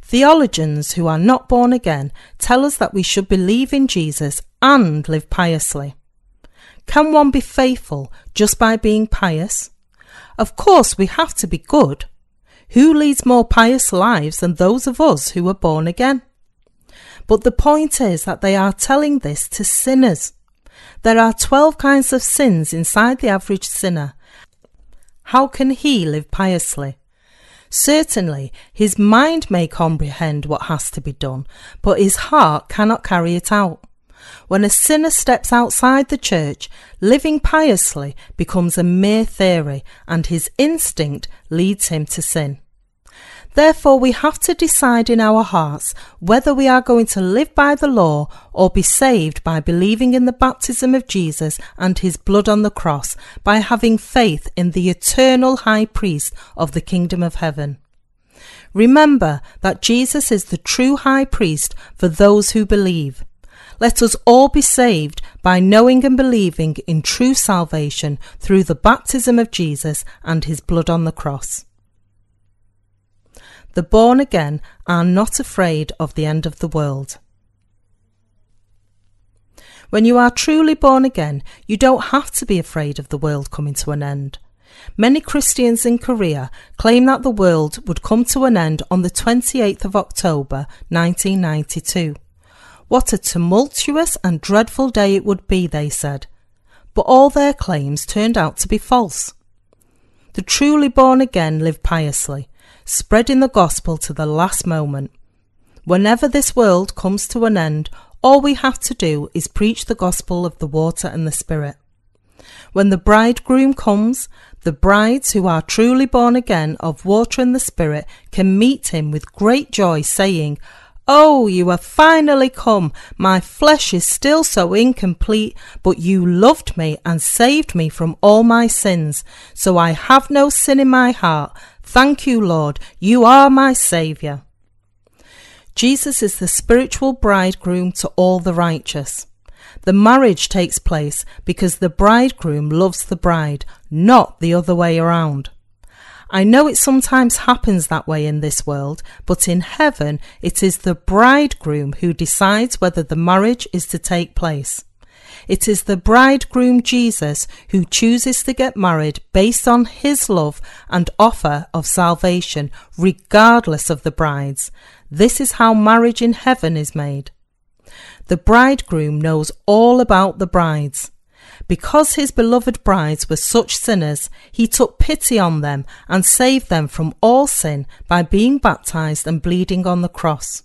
Theologians who are not born again tell us that we should believe in Jesus and live piously. Can one be faithful just by being pious? Of course, we have to be good. Who leads more pious lives than those of us who are born again? But the point is that they are telling this to sinners. There are 12 kinds of sins inside the average sinner. How can he live piously? Certainly, his mind may comprehend what has to be done, but his heart cannot carry it out. When a sinner steps outside the church, living piously becomes a mere theory, and his instinct leads him to sin. Therefore, we have to decide in our hearts whether we are going to live by the law or be saved by believing in the baptism of Jesus and his blood on the cross, by having faith in the eternal high priest of the kingdom of heaven. Remember that Jesus is the true high priest for those who believe. Let us all be saved by knowing and believing in true salvation through the baptism of Jesus and his blood on the cross. The born again are not afraid of the end of the world. When you are truly born again, you don't have to be afraid of the world coming to an end. Many Christians in Korea claim that the world would come to an end on the 28th of October 1992. What a tumultuous and dreadful day it would be, they said. But all their claims turned out to be false. The truly born again live piously, spreading the gospel to the last moment. Whenever this world comes to an end, all we have to do is preach the gospel of the water and the Spirit. When the bridegroom comes, the brides who are truly born again of water and the Spirit can meet him with great joy, saying, Oh, you have finally come. My flesh is still so incomplete, but you loved me and saved me from all my sins. So I have no sin in my heart. Thank you, Lord. You are my Saviour. Jesus is the spiritual bridegroom to all the righteous. The marriage takes place because the bridegroom loves the bride, not the other way around. I know it sometimes happens that way in this world, but in heaven it is the bridegroom who decides whether the marriage is to take place. It is the bridegroom Jesus who chooses to get married based on his love and offer of salvation, regardless of the brides. This is how marriage in heaven is made. The bridegroom knows all about the brides. Because his beloved brides were such sinners, he took pity on them and saved them from all sin by being baptized and bleeding on the cross.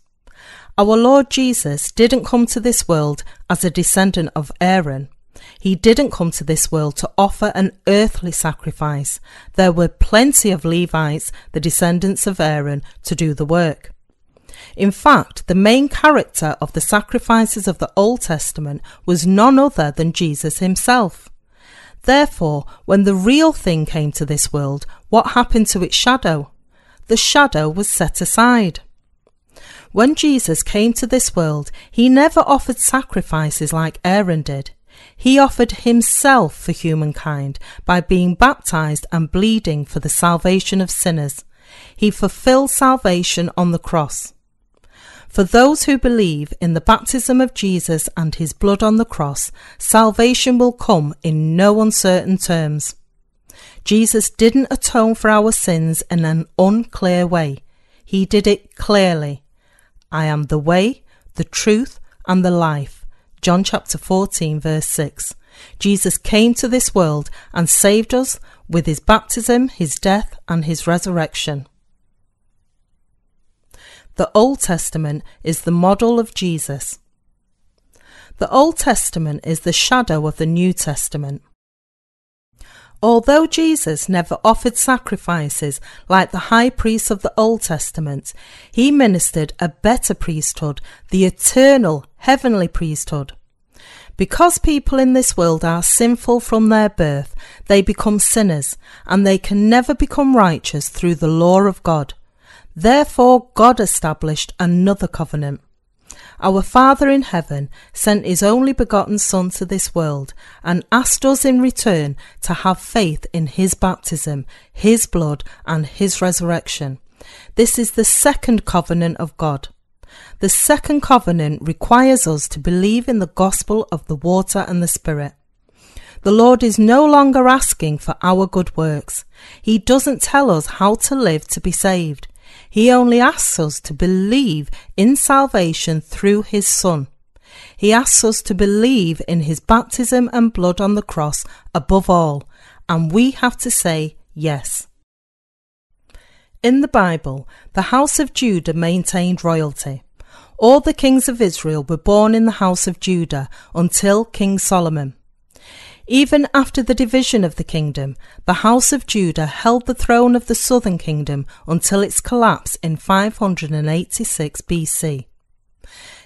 Our Lord Jesus didn't come to this world as a descendant of Aaron. He didn't come to this world to offer an earthly sacrifice. There were plenty of Levites, the descendants of Aaron, to do the work. In fact, the main character of the sacrifices of the Old Testament was none other than Jesus himself. Therefore, when the real thing came to this world, what happened to its shadow? The shadow was set aside. When Jesus came to this world, he never offered sacrifices like Aaron did. He offered himself for humankind by being baptized and bleeding for the salvation of sinners. He fulfilled salvation on the cross. For those who believe in the baptism of Jesus and his blood on the cross, salvation will come in no uncertain terms. Jesus didn't atone for our sins in an unclear way. He did it clearly. I am the way, the truth, and the life. John chapter 14, verse 6. Jesus came to this world and saved us with his baptism, his death, and his resurrection. The Old Testament is the model of Jesus. The Old Testament is the shadow of the New Testament. Although Jesus never offered sacrifices like the high priests of the Old Testament, he ministered a better priesthood, the eternal heavenly priesthood. Because people in this world are sinful from their birth, they become sinners, and they can never become righteous through the law of God. Therefore, God established another covenant. Our Father in heaven sent his only begotten Son to this world and asked us in return to have faith in his baptism, his blood, and his resurrection. This is the second covenant of God. The second covenant requires us to believe in the gospel of the water and the Spirit. The Lord is no longer asking for our good works. He doesn't tell us how to live to be saved. He only asks us to believe in salvation through His Son. He asks us to believe in his baptism and blood on the cross above all, and we have to say yes. In the Bible, the house of Judah maintained royalty. All the kings of Israel were born in the house of Judah until King Solomon. Even after the division of the kingdom, the house of Judah held the throne of the southern kingdom until its collapse in 586 BC.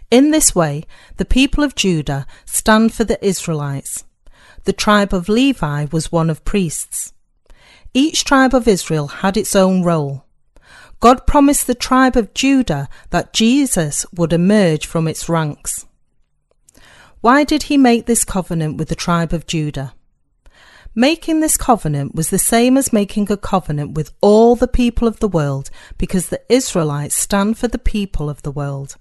In this way, the people of Judah stand for the Israelites. The tribe of Levi was one of priests. Each tribe of Israel had its own role. God promised the tribe of Judah that Jesus would emerge from its ranks. Why did he make this covenant with the tribe of Judah? Making this covenant was the same as making a covenant with all the people of the world because the Israelites stand for the people of the world.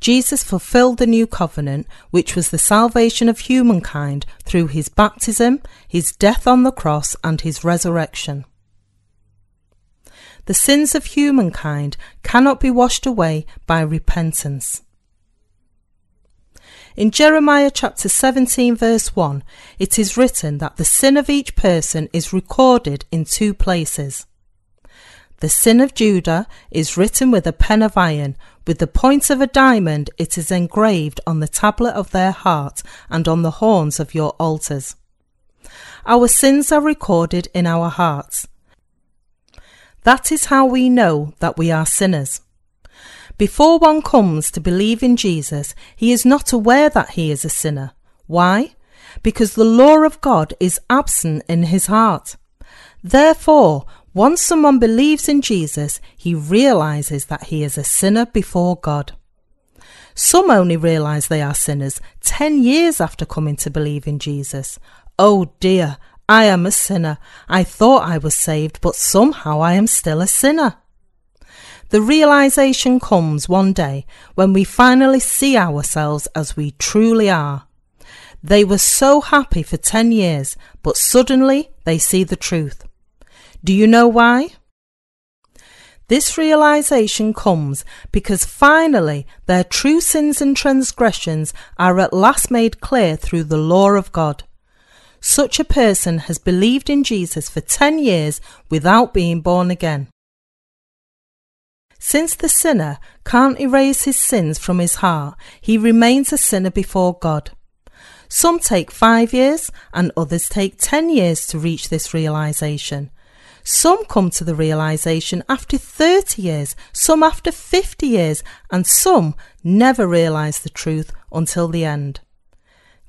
Jesus fulfilled the new covenant, which was the salvation of humankind through his baptism, his death on the cross, and his resurrection. The sins of humankind cannot be washed away by repentance. In Jeremiah chapter 17 verse 1, it is written that the sin of each person is recorded in two places. The sin of Judah is written with a pen of iron, with the point of a diamond it is engraved on the tablet of their heart and on the horns of your altars. Our sins are recorded in our hearts. That is how we know that we are sinners. Before one comes to believe in Jesus, he is not aware that he is a sinner. Why? Because the law of God is absent in his heart. Therefore, once someone believes in Jesus, he realizes that he is a sinner before God. Some only realize they are sinners 10 years after coming to believe in Jesus. Oh dear, I am a sinner. I thought I was saved, but somehow I am still a sinner. The realization comes one day when we finally see ourselves as we truly are. They were so happy for 10 years, but suddenly they see the truth. Do you know why? This realization comes because finally their true sins and transgressions are at last made clear through the law of God. Such a person has believed in Jesus for 10 years without being born again. Since the sinner can't erase his sins from his heart, he remains a sinner before God. Some take five years and others take 10 years to reach this realization. Some come to the realization after 30 years, some after 50 years, and some never realize the truth until the end.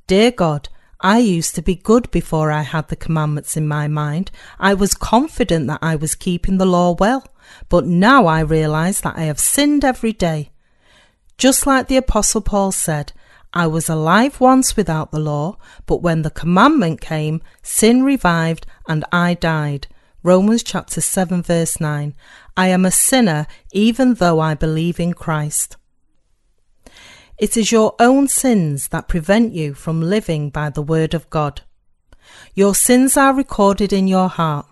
Dear God, I used to be good before I had the commandments in my mind. I was confident that I was keeping the law well, but now I realize that I have sinned every day. Just like the Apostle Paul said, I was alive once without the law, but when the commandment came, sin revived and I died. Romans chapter 7 verse 9. I am a sinner even though I believe in Christ. It is your own sins that prevent you from living by the word of God. Your sins are recorded in your heart.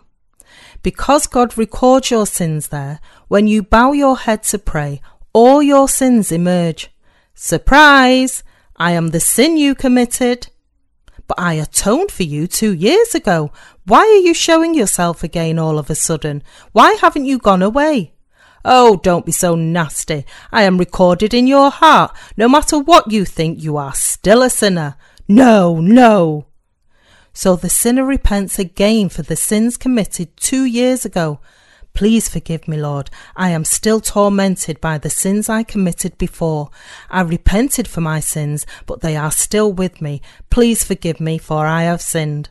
Because God records your sins there, when you bow your head to pray, all your sins emerge. Surprise! I am the sin you committed. But I atoned for you two years ago. Why are you showing yourself again all of a sudden? Why haven't you gone away? Oh, don't be so nasty. I am recorded in your heart. No matter what you think, you are still a sinner. No, no. So the sinner repents again for the sins committed two years ago. Please forgive me, Lord. I am still tormented by the sins I committed before. I repented for my sins, but they are still with me. Please forgive me, for I have sinned.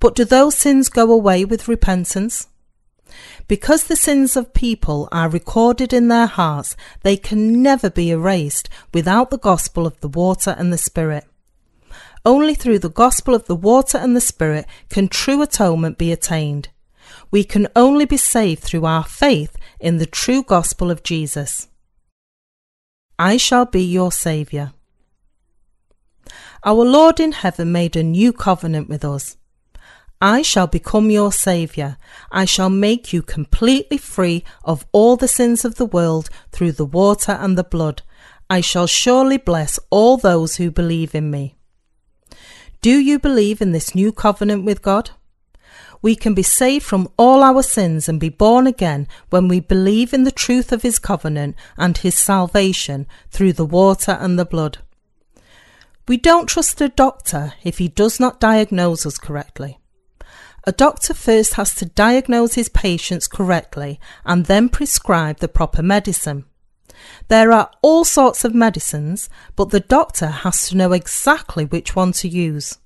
But do those sins go away with repentance? Because the sins of people are recorded in their hearts, they can never be erased without the gospel of the water and the Spirit. Only through the gospel of the water and the Spirit can true atonement be attained. We can only be saved through our faith in the true gospel of Jesus. I shall be your Saviour. Our Lord in heaven made a new covenant with us. I shall become your Saviour. I shall make you completely free of all the sins of the world through the water and the blood. I shall surely bless all those who believe in me. Do you believe in this new covenant with God? We can be saved from all our sins and be born again when we believe in the truth of His covenant and His salvation through the water and the blood. We don't trust a doctor if he does not diagnose us correctly. A doctor first has to diagnose his patients correctly and then prescribe the proper medicine. There are all sorts of medicines, but the doctor has to know exactly which one to use.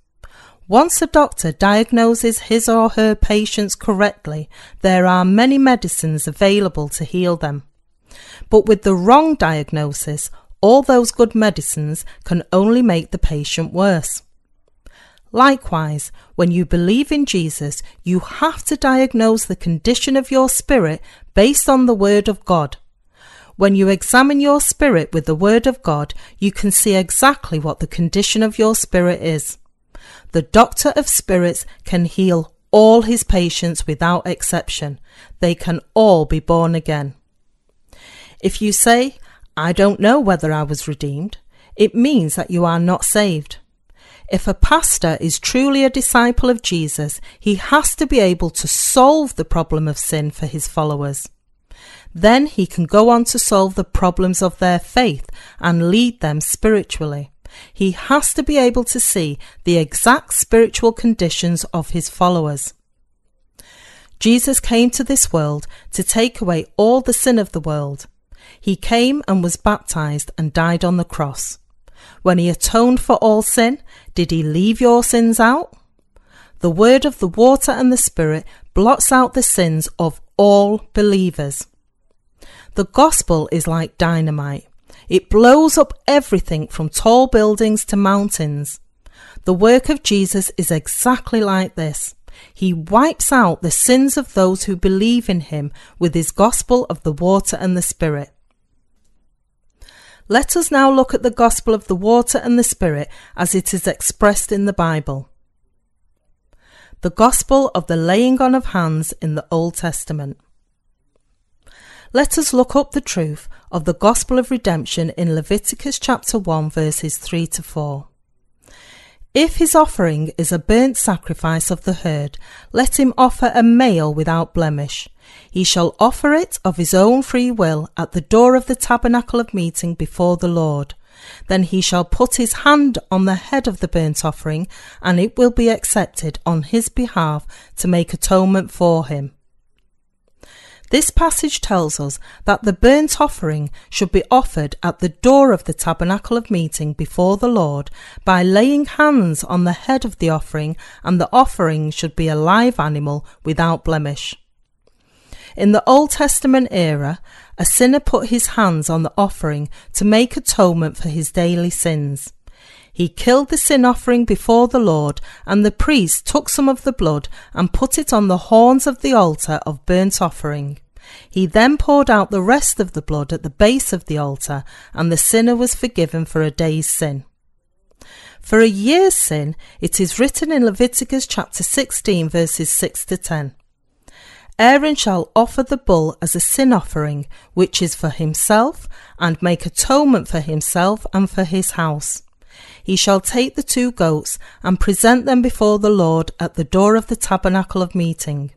Once a doctor diagnoses his or her patients correctly, there are many medicines available to heal them. But with the wrong diagnosis, all those good medicines can only make the patient worse. Likewise, when you believe in Jesus, you have to diagnose the condition of your spirit based on the Word of God. When you examine your spirit with the Word of God, you can see exactly what the condition of your spirit is. The doctor of spirits can heal all his patients without exception. They can all be born again. If you say, I don't know whether I was redeemed, it means that you are not saved. If a pastor is truly a disciple of Jesus, he has to be able to solve the problem of sin for his followers. Then he can go on to solve the problems of their faith and lead them spiritually. He has to be able to see the exact spiritual conditions of his followers. Jesus came to this world to take away all the sin of the world. He came and was baptized and died on the cross. When he atoned for all sin, did he leave your sins out? The word of the water and the Spirit blots out the sins of all believers. The gospel is like dynamite. It blows up everything from tall buildings to mountains. The work of Jesus is exactly like this. He wipes out the sins of those who believe in him with his gospel of the water and the Spirit. Let us now look at the gospel of the water and the Spirit as it is expressed in the Bible. The gospel of the laying on of hands in the Old Testament let us look up the truth of the gospel of redemption in Leviticus chapter 1 verses 3 to 4. If his offering is a burnt sacrifice of the herd, let him offer a male without blemish. He shall offer it of his own free will at the door of the tabernacle of meeting before the Lord. Then he shall put his hand on the head of the burnt offering, and it will be accepted on his behalf to make atonement for him. This passage tells us that the burnt offering should be offered at the door of the tabernacle of meeting before the Lord by laying hands on the head of the offering, and the offering should be a live animal without blemish. In the Old Testament era, a sinner put his hands on the offering to make atonement for his daily sins. He killed the sin offering before the Lord, and the priest took some of the blood and put it on the horns of the altar of burnt offering. He then poured out the rest of the blood at the base of the altar, and the sinner was forgiven for a day's sin. For a year's sin, it is written in Leviticus chapter 16, verses 6 to 10. Aaron shall offer the bull as a sin offering, which is for himself, and make atonement for himself and for his house. He shall take the two goats and present them before the Lord at the door of the tabernacle of meeting.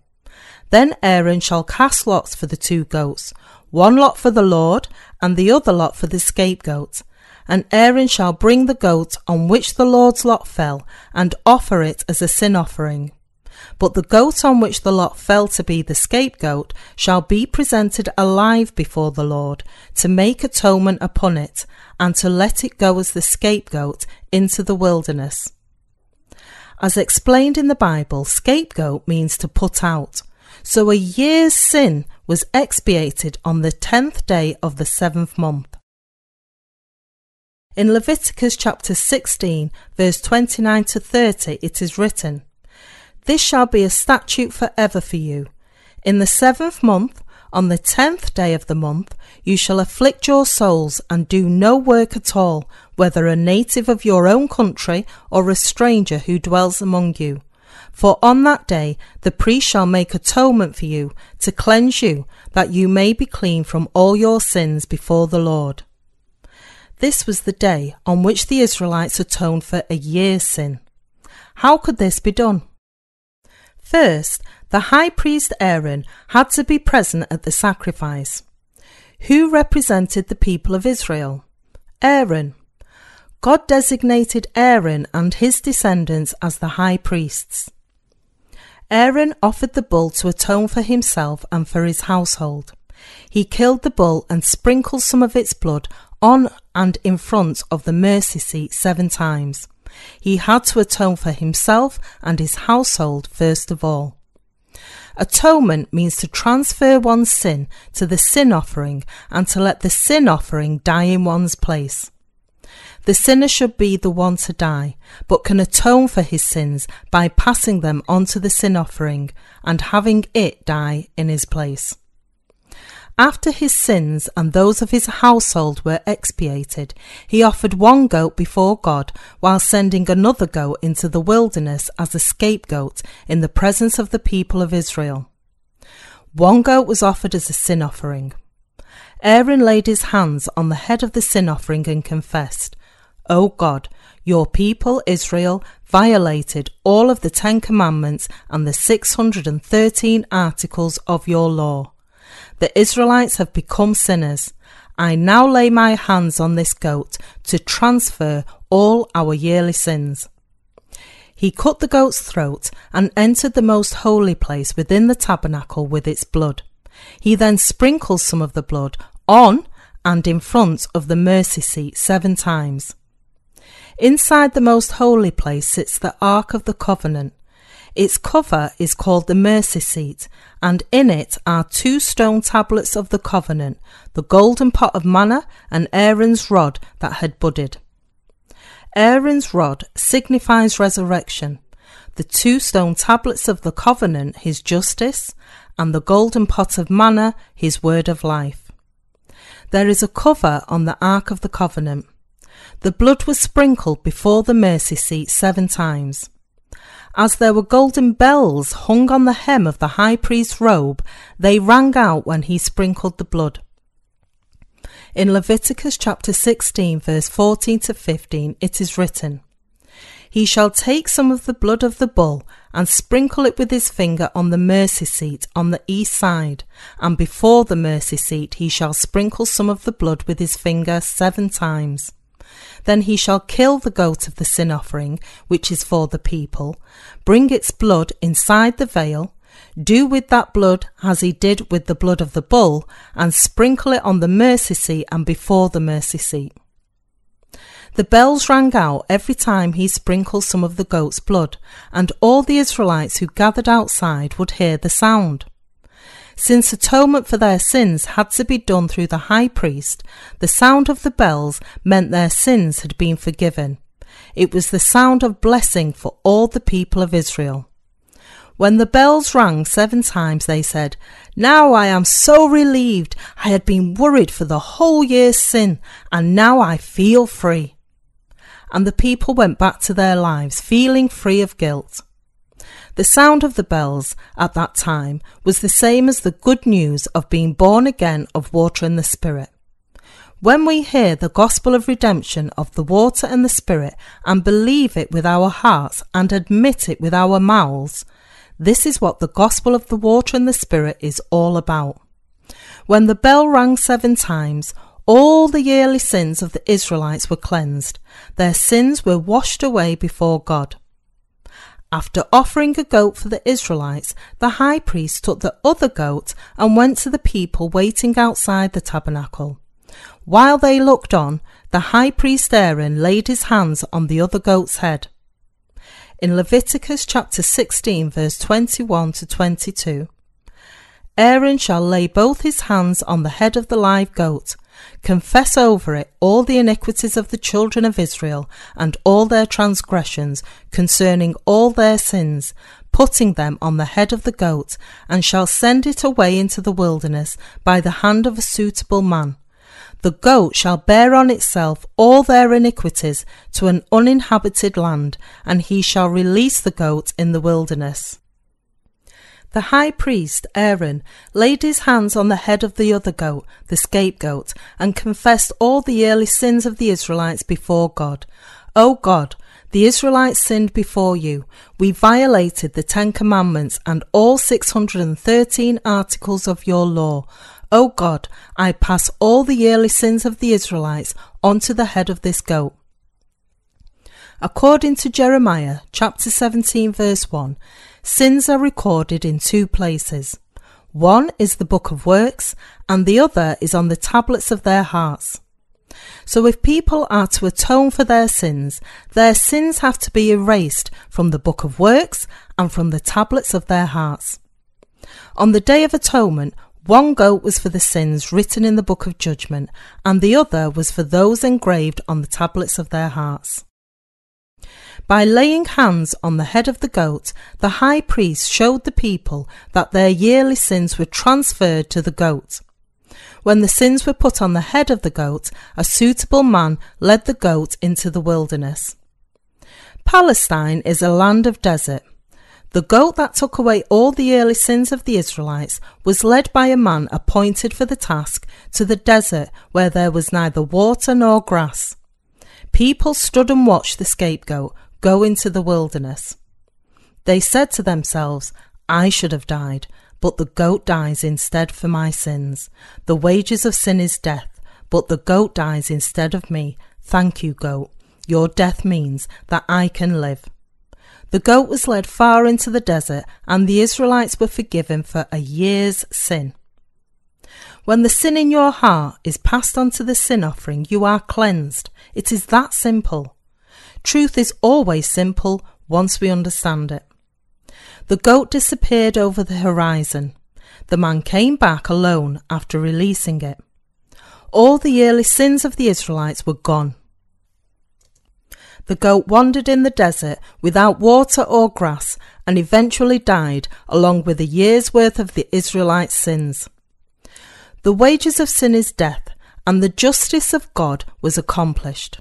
Then Aaron shall cast lots for the two goats, one lot for the Lord, and the other lot for the scapegoat. And Aaron shall bring the goat on which the Lord's lot fell, and offer it as a sin offering. But the goat on which the lot fell to be the scapegoat shall be presented alive before the Lord, to make atonement upon it, and to let it go as the scapegoat into the wilderness. As explained in the Bible, scapegoat means to put out. So a year's sin was expiated on the tenth day of the seventh month. In Leviticus chapter 16, verse 29 to 30, it is written, This shall be a statute for ever for you. In the seventh month, on the tenth day of the month, you shall afflict your souls and do no work at all, whether a native of your own country or a stranger who dwells among you. For on that day the priest shall make atonement for you to cleanse you, that you may be clean from all your sins before the Lord. this was the day on which the Israelites atoned for a year's sin. How could this be done? First, the high priest Aaron had to be present at the sacrifice. Who represented the people of Israel? Aaron. God designated Aaron and his descendants as the high priests. Aaron offered the bull to atone for himself and for his household. He killed the bull and sprinkled some of its blood on and in front of the mercy seat seven times. He had to atone for himself and his household first of all. Atonement means to transfer one's sin to the sin offering and to let the sin offering die in one's place. The sinner should be the one to die, but can atone for his sins by passing them on to the sin offering and having it die in his place. After his sins and those of his household were expiated, he offered one goat before God while sending another goat into the wilderness as a scapegoat in the presence of the people of Israel. One goat was offered as a sin offering. Aaron laid his hands on the head of the sin offering and confessed, O God, your people Israel violated all of the Ten Commandments and the 613 articles of your law. The Israelites have become sinners. I now lay my hands on this goat to transfer all our yearly sins. He cut the goat's throat and entered the most holy place within the tabernacle with its blood. He then sprinkled some of the blood on and in front of the mercy seat seven times. Inside the most holy place sits the Ark of the Covenant. Its cover is called the mercy seat, and in it are two stone tablets of the covenant, the golden pot of manna, and Aaron's rod that had budded. Aaron's rod signifies resurrection. The two stone tablets of the covenant, his justice, and the golden pot of manna, his word of life. There is a cover on the Ark of the Covenant. The blood was sprinkled before the mercy seat seven times. As there were golden bells hung on the hem of the high priest's robe, they rang out when he sprinkled the blood. In Leviticus chapter 16, verse 14 to 15, it is written, He shall take some of the blood of the bull and sprinkle it with his finger on the mercy seat on the east side, and before the mercy seat he shall sprinkle some of the blood with his finger seven times. Then he shall kill the goat of the sin offering, which is for the people, bring its blood inside the veil, do with that blood as he did with the blood of the bull, and sprinkle it on the mercy seat and before the mercy seat. The bells rang out every time he sprinkled some of the goat's blood, and all the Israelites who gathered outside would hear the sound. Since atonement for their sins had to be done through the high priest, the sound of the bells meant their sins had been forgiven. It was the sound of blessing for all the people of Israel. When the bells rang seven times, they said, Now I am so relieved. I had been worried for the whole year's sin, and now I feel free. And the people went back to their lives, feeling free of guilt. The sound of the bells at that time was the same as the good news of being born again of water and the Spirit. When we hear the gospel of redemption of the water and the Spirit and believe it with our hearts and admit it with our mouths, this is what the gospel of the water and the Spirit is all about. When the bell rang seven times, all the yearly sins of the Israelites were cleansed. Their sins were washed away before God. After offering a goat for the Israelites, the high priest took the other goat and went to the people waiting outside the tabernacle. While they looked on, the high priest Aaron laid his hands on the other goat's head. In Leviticus chapter 16, verse 21 to 22, Aaron shall lay both his hands on the head of the live goat, confess over it all the iniquities of the children of Israel and all their transgressions concerning all their sins, putting them on the head of the goat, and shall send it away into the wilderness by the hand of a suitable man. The goat shall bear on itself all their iniquities to an uninhabited land, and he shall release the goat in the wilderness. The high priest, Aaron, laid his hands on the head of the other goat, the scapegoat, and confessed all the early sins of the Israelites before God. O God, the Israelites sinned before you. We violated the Ten Commandments and all 613 articles of your law. O God, I pass all the yearly sins of the Israelites onto the head of this goat. According to Jeremiah chapter 17 verse 1, sins are recorded in two places. One is the book of works and the other is on the tablets of their hearts. So if people are to atone for their sins, their sins have to be erased from the book of works and from the tablets of their hearts. On the day of atonement, one goat was for the sins written in the book of judgment, and the other was for those engraved on the tablets of their hearts. By laying hands on the head of the goat, the high priest showed the people that their yearly sins were transferred to the goat. When the sins were put on the head of the goat, a suitable man led the goat into the wilderness. Palestine is a land of desert. The goat that took away all the early sins of the Israelites was led by a man appointed for the task to the desert where there was neither water nor grass. People stood and watched the scapegoat go into the wilderness. They said to themselves, I should have died, but the goat dies instead for my sins. The wages of sin is death, but the goat dies instead of me. Thank you, goat. Your death means that I can live. The goat was led far into the desert, and the Israelites were forgiven for a year's sin. When the sin in your heart is passed on to the sin offering, you are cleansed. It is that simple. Truth is always simple once we understand it. The goat disappeared over the horizon. The man came back alone after releasing it. All the yearly sins of the Israelites were gone. The goat wandered in the desert without water or grass and eventually died along with a year's worth of the Israelites' sins. The wages of sin is death, and the justice of God was accomplished.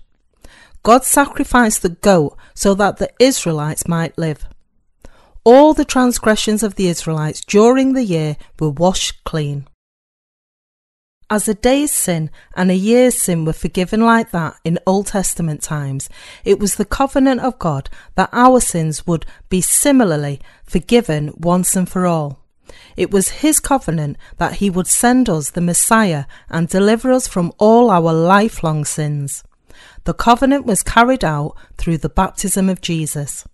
God sacrificed the goat so that the Israelites might live. All the transgressions of the Israelites during the year were washed clean. As a day's sin and a year's sin were forgiven like that in Old Testament times, it was the covenant of God that our sins would be similarly forgiven once and for all. It was his covenant that he would send us the Messiah and deliver us from all our lifelong sins. The covenant was carried out through the baptism of Jesus.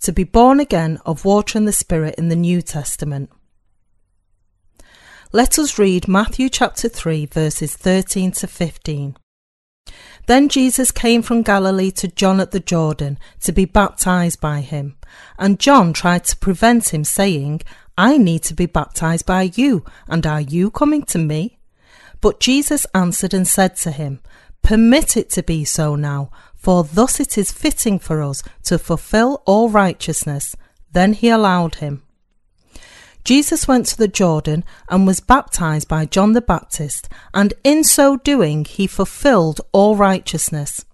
To be born again of water and the Spirit in the New Testament. Let us read Matthew chapter 3, verses 13 to 15. Then Jesus came from Galilee to John at the Jordan to be baptized by him. And John tried to prevent him, saying, I need to be baptized by you, and are you coming to me? But Jesus answered and said to him, Permit it to be so now, for thus it is fitting for us to fulfill all righteousness. Then he allowed him. Jesus went to the Jordan and was baptized by John the Baptist, and in so doing he fulfilled all righteousness.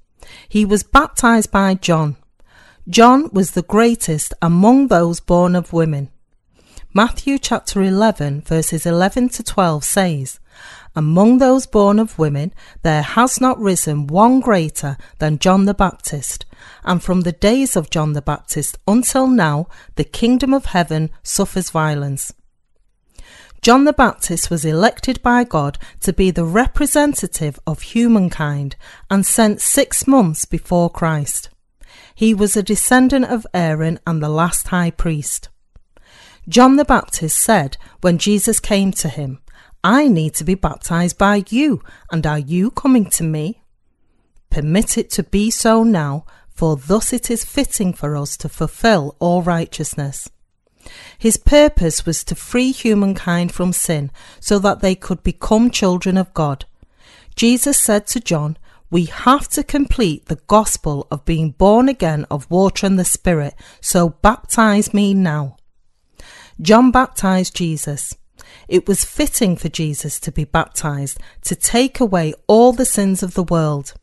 He was baptized by John. John was the greatest among those born of women. Matthew chapter 11 verses 11 to 12 says, among those born of women, there has not risen one greater than John the Baptist. And from the days of John the Baptist until now, the kingdom of heaven suffers violence. John the Baptist was elected by God to be the representative of humankind and sent six months before Christ. He was a descendant of Aaron and the last high priest. John the Baptist said when Jesus came to him, I need to be baptized by you, and are you coming to me? Permit it to be so now, for thus it is fitting for us to fulfill all righteousness. His purpose was to free humankind from sin so that they could become children of God. Jesus said to John, We have to complete the gospel of being born again of water and the Spirit, so baptize me now. John baptized Jesus. It was fitting for Jesus to be baptized to take away all the sins of the world.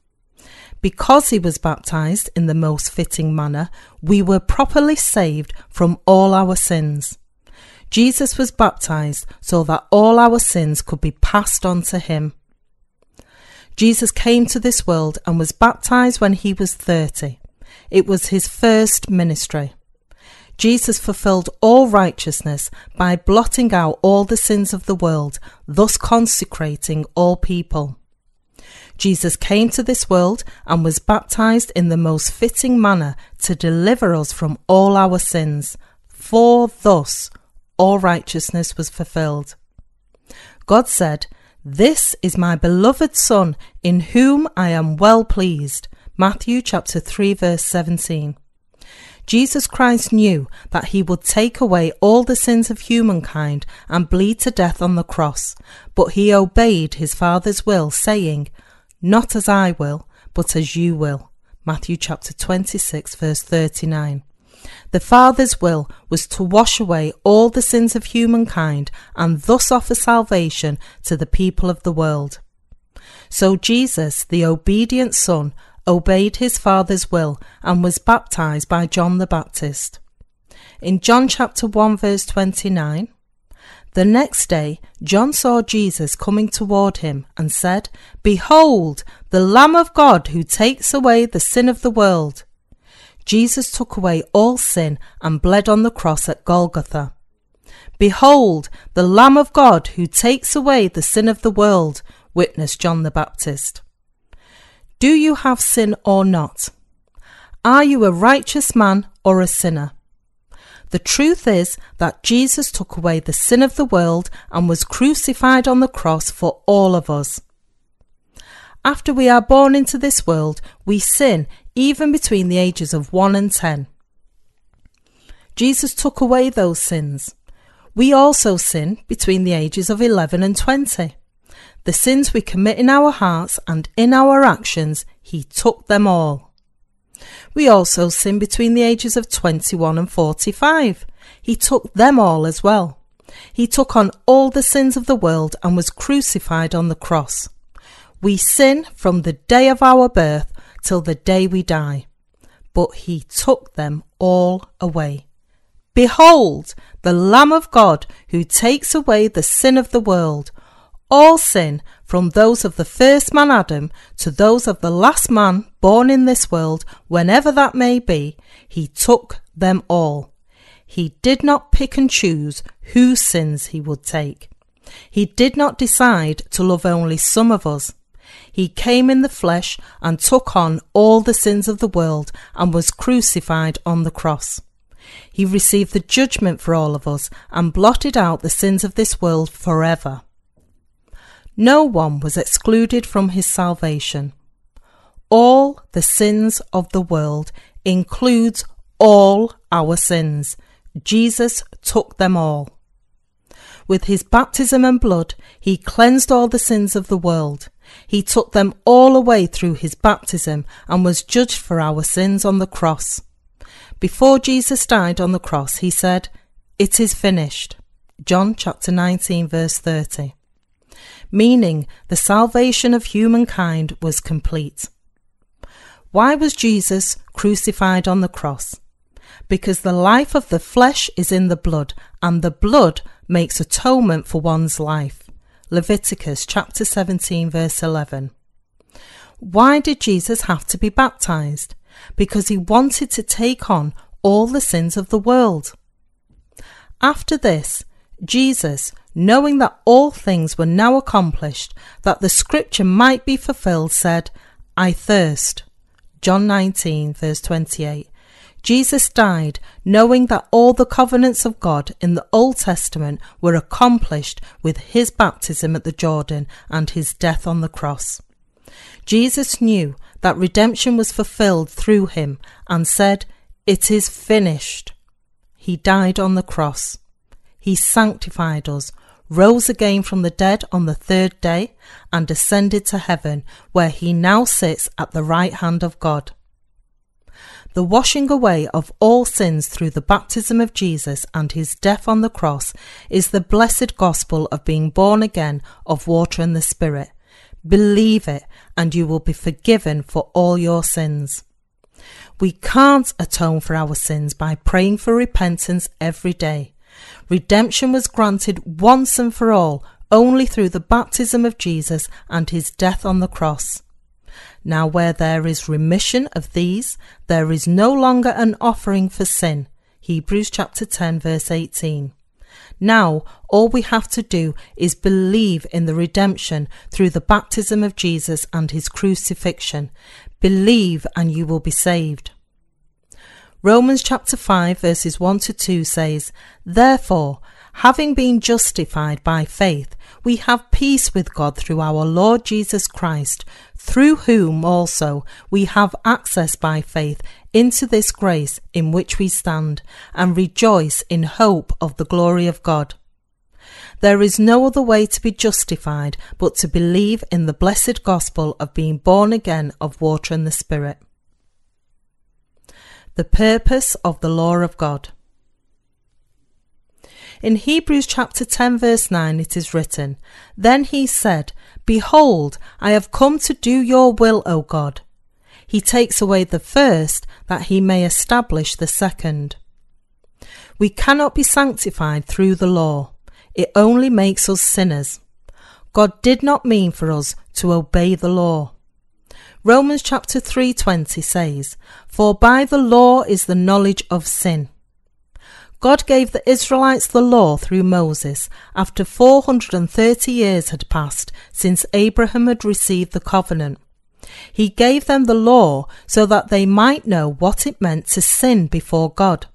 Because he was baptized in the most fitting manner, we were properly saved from all our sins. Jesus was baptized so that all our sins could be passed on to him. Jesus came to this world and was baptized when he was 30. It was his first ministry. Jesus fulfilled all righteousness by blotting out all the sins of the world, thus consecrating all people. Jesus came to this world and was baptized in the most fitting manner to deliver us from all our sins, for thus all righteousness was fulfilled. God said, This is my beloved Son, in whom I am well pleased. Matthew chapter 3 verse 17. Jesus Christ knew that he would take away all the sins of humankind and bleed to death on the cross, but he obeyed his Father's will, saying, Not as I will, but as you will. Matthew chapter 26 verse 39. The Father's will was to wash away all the sins of humankind and thus offer salvation to the people of the world. So Jesus, the obedient Son, obeyed his father's will and was baptized by John the Baptist. In John chapter 1 verse 29, the next day John saw Jesus coming toward him and said, Behold, the Lamb of God who takes away the sin of the world. Jesus took away all sin and bled on the cross at Golgotha. Behold, the Lamb of God who takes away the sin of the world, witnessed John the Baptist. Do you have sin or not? Are you a righteous man or a sinner? The truth is that Jesus took away the sin of the world and was crucified on the cross for all of us. After we are born into this world, we sin even between the ages of 1 and 10. Jesus took away those sins. We also sin between the ages of 11 and 20. The sins we commit in our hearts and in our actions, he took them all. We also sin between the ages of 21 and 45. He took them all as well. He took on all the sins of the world and was crucified on the cross. We sin from the day of our birth till the day we die. But he took them all away. Behold, the Lamb of God who takes away the sin of the world all sin, from those of the first man Adam to those of the last man born in this world, whenever that may be, he took them all. He did not pick and choose whose sins he would take. He did not decide to love only some of us. He came in the flesh and took on all the sins of the world and was crucified on the cross. He received the judgment for all of us and blotted out the sins of this world forever. No one was excluded from his salvation. All the sins of the world includes all our sins. Jesus took them all. With his baptism and blood, he cleansed all the sins of the world. He took them all away through his baptism and was judged for our sins on the cross. Before Jesus died on the cross, he said, It is finished. John chapter 19 verse 30 meaning the salvation of humankind was complete. Why was Jesus crucified on the cross? Because the life of the flesh is in the blood, and the blood makes atonement for one's life. Leviticus chapter 17, verse 11. Why did Jesus have to be baptized? Because he wanted to take on all the sins of the world. After this, Jesus, knowing that all things were now accomplished, that the scripture might be fulfilled, said, I thirst. John 19, verse 28. Jesus died knowing that all the covenants of God in the Old Testament were accomplished with his baptism at the Jordan and his death on the cross. Jesus knew that redemption was fulfilled through him and said, It is finished. He died on the cross. He sanctified us, rose again from the dead on the third day, and ascended to heaven, where he now sits at the right hand of God. The washing away of all sins through the baptism of Jesus and his death on the cross is the blessed gospel of being born again of water and the Spirit. Believe it, and you will be forgiven for all your sins. We can't atone for our sins by praying for repentance every day. Redemption was granted once and for all only through the baptism of Jesus and his death on the cross. Now, where there is remission of these, there is no longer an offering for sin. Hebrews chapter 10, verse 18. Now, all we have to do is believe in the redemption through the baptism of Jesus and his crucifixion. Believe and you will be saved. Romans chapter 5 verses 1 to 2 says, Therefore, having been justified by faith, we have peace with God through our Lord Jesus Christ, through whom also we have access by faith into this grace in which we stand, and rejoice in hope of the glory of God. There is no other way to be justified but to believe in the blessed gospel of being born again of water and the Spirit. The purpose of the law of God. In Hebrews chapter 10 verse 9 it is written, Then he said, Behold, I have come to do your will, O God. He takes away the first that he may establish the second. We cannot be sanctified through the law. It only makes us sinners. God did not mean for us to obey the law. Romans chapter 3:20 says, "For by the law is the knowledge of sin." God gave the Israelites the law through Moses after 430 years had passed since Abraham had received the covenant. He gave them the law so that they might know what it meant to sin before God.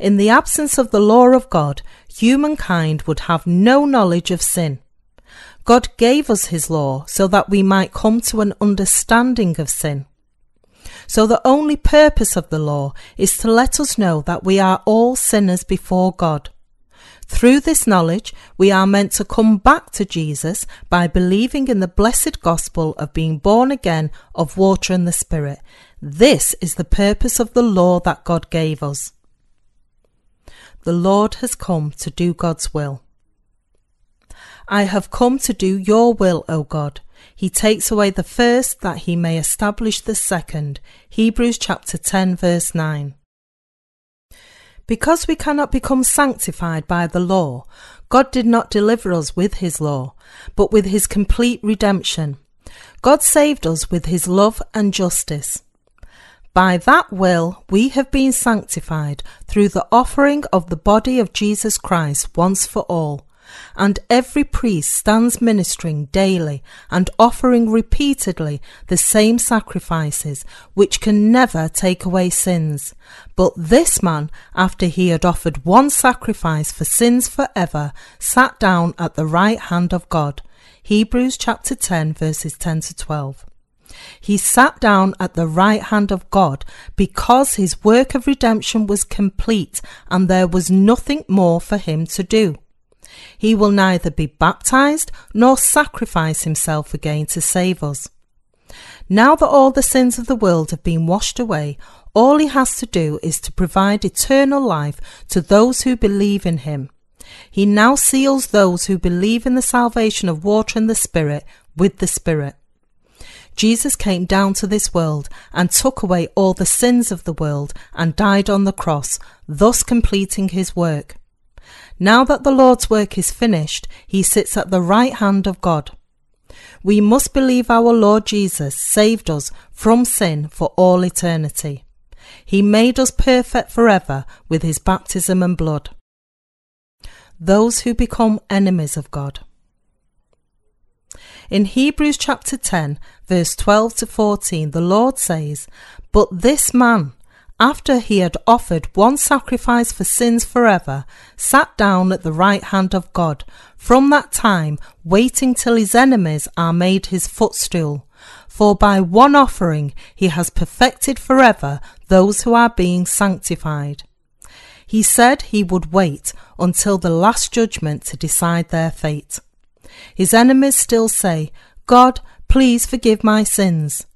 In the absence of the law of God, humankind would have no knowledge of sin. God gave us his law so that we might come to an understanding of sin. So the only purpose of the law is to let us know that we are all sinners before God. Through this knowledge, we are meant to come back to Jesus by believing in the blessed gospel of being born again of water and the Spirit. This is the purpose of the law that God gave us. The Lord has come to do God's will. I have come to do your will, O God. He takes away the first that he may establish the second. Hebrews chapter 10 verse 9. Because we cannot become sanctified by the law, God did not deliver us with his law, but with his complete redemption. God saved us with his love and justice. By that will we have been sanctified through the offering of the body of Jesus Christ once for all and every priest stands ministering daily and offering repeatedly the same sacrifices, which can never take away sins. But this man, after he had offered one sacrifice for sins forever, sat down at the right hand of God. Hebrews chapter 10 verses 10 to 12. He sat down at the right hand of God because his work of redemption was complete and there was nothing more for him to do. He will neither be baptized nor sacrifice himself again to save us. Now that all the sins of the world have been washed away, all he has to do is to provide eternal life to those who believe in him. He now seals those who believe in the salvation of water and the Spirit with the Spirit. Jesus came down to this world and took away all the sins of the world and died on the cross, thus completing his work. Now that the Lord's work is finished, he sits at the right hand of God. We must believe our Lord Jesus saved us from sin for all eternity. He made us perfect forever with his baptism and blood. Those who become enemies of God. In Hebrews chapter 10, verse 12 to 14, the Lord says, But this man, after he had offered one sacrifice for sins forever, sat down at the right hand of God, from that time waiting till his enemies are made his footstool. For by one offering he has perfected forever those who are being sanctified. He said he would wait until the last judgment to decide their fate. His enemies still say, God, please forgive my sins.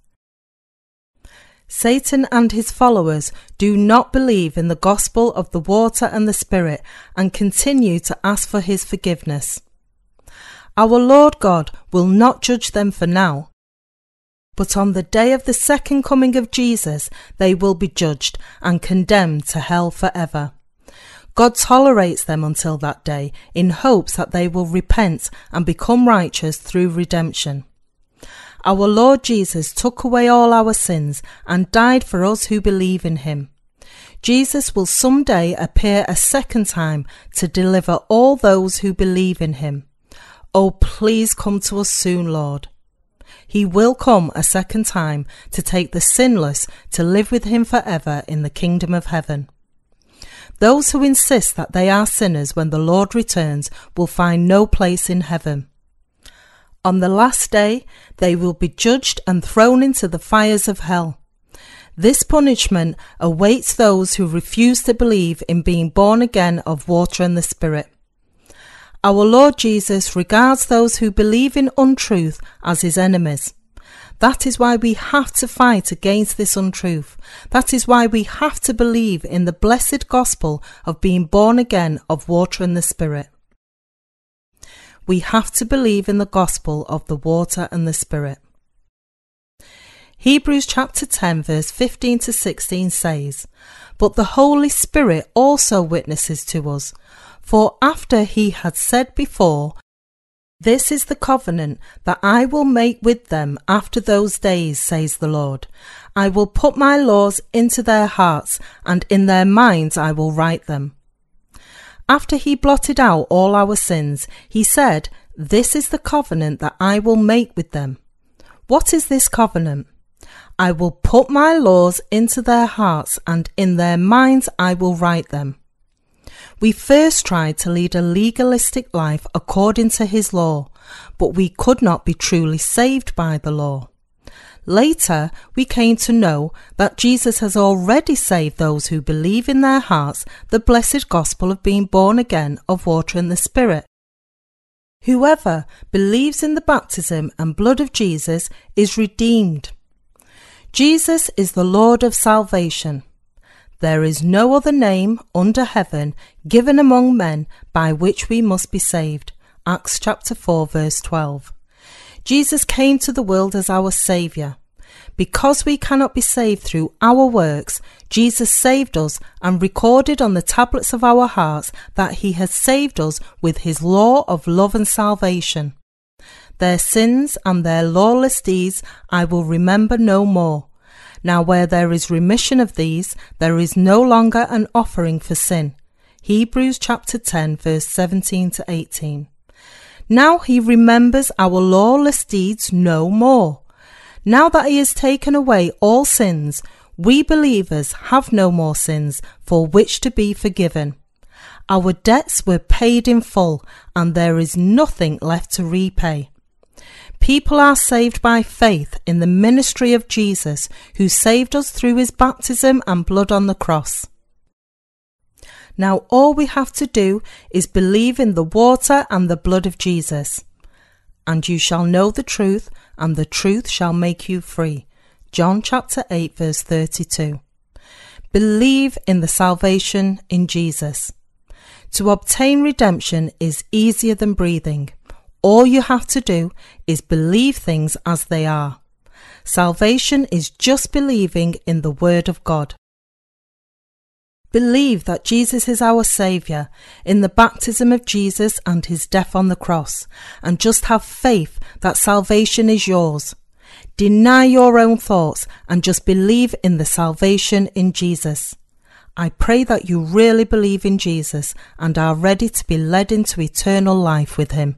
Satan and his followers do not believe in the gospel of the water and the Spirit and continue to ask for his forgiveness. Our Lord God will not judge them for now, but on the day of the second coming of Jesus they will be judged and condemned to hell forever. God tolerates them until that day in hopes that they will repent and become righteous through redemption. Our Lord Jesus took away all our sins and died for us who believe in him. Jesus will someday appear a second time to deliver all those who believe in him. Oh, please come to us soon, Lord. He will come a second time to take the sinless to live with him forever in the kingdom of heaven. Those who insist that they are sinners when the Lord returns will find no place in heaven. On the last day, they will be judged and thrown into the fires of hell. This punishment awaits those who refuse to believe in being born again of water and the Spirit. Our Lord Jesus regards those who believe in untruth as his enemies. That is why we have to fight against this untruth. That is why we have to believe in the blessed gospel of being born again of water and the Spirit we have to believe in the gospel of the water and the Spirit. Hebrews chapter 10 verse 15 to 16 says, But the Holy Spirit also witnesses to us, for after he had said before, This is the covenant that I will make with them after those days, says the Lord. I will put my laws into their hearts, and in their minds I will write them. After he blotted out all our sins, he said, This is the covenant that I will make with them. What is this covenant? I will put my laws into their hearts, and in their minds I will write them. We first tried to lead a legalistic life according to his law, but we could not be truly saved by the law. Later, we came to know that Jesus has already saved those who believe in their hearts the blessed gospel of being born again of water and the Spirit. Whoever believes in the baptism and blood of Jesus is redeemed. Jesus is the Lord of salvation. There is no other name under heaven given among men by which we must be saved. Acts chapter 4 verse 12. Jesus came to the world as our Saviour. Because we cannot be saved through our works, Jesus saved us and recorded on the tablets of our hearts that He has saved us with His law of love and salvation. Their sins and their lawless deeds I will remember no more. Now, where there is remission of these, there is no longer an offering for sin. Hebrews chapter 10, verse 17 to 18. Now he remembers our lawless deeds no more. Now that he has taken away all sins, we believers have no more sins for which to be forgiven. Our debts were paid in full, and there is nothing left to repay. People are saved by faith in the ministry of Jesus, who saved us through his baptism and blood on the cross. Now all we have to do is believe in the water and the blood of Jesus. And you shall know the truth, and the truth shall make you free. John chapter 8 verse 32. Believe in the salvation in Jesus. To obtain redemption is easier than breathing. All you have to do is believe things as they are. Salvation is just believing in the Word of God. Believe that Jesus is our Saviour in the baptism of Jesus and his death on the cross, and just have faith that salvation is yours. Deny your own thoughts and just believe in the salvation in Jesus. I pray that you really believe in Jesus and are ready to be led into eternal life with him.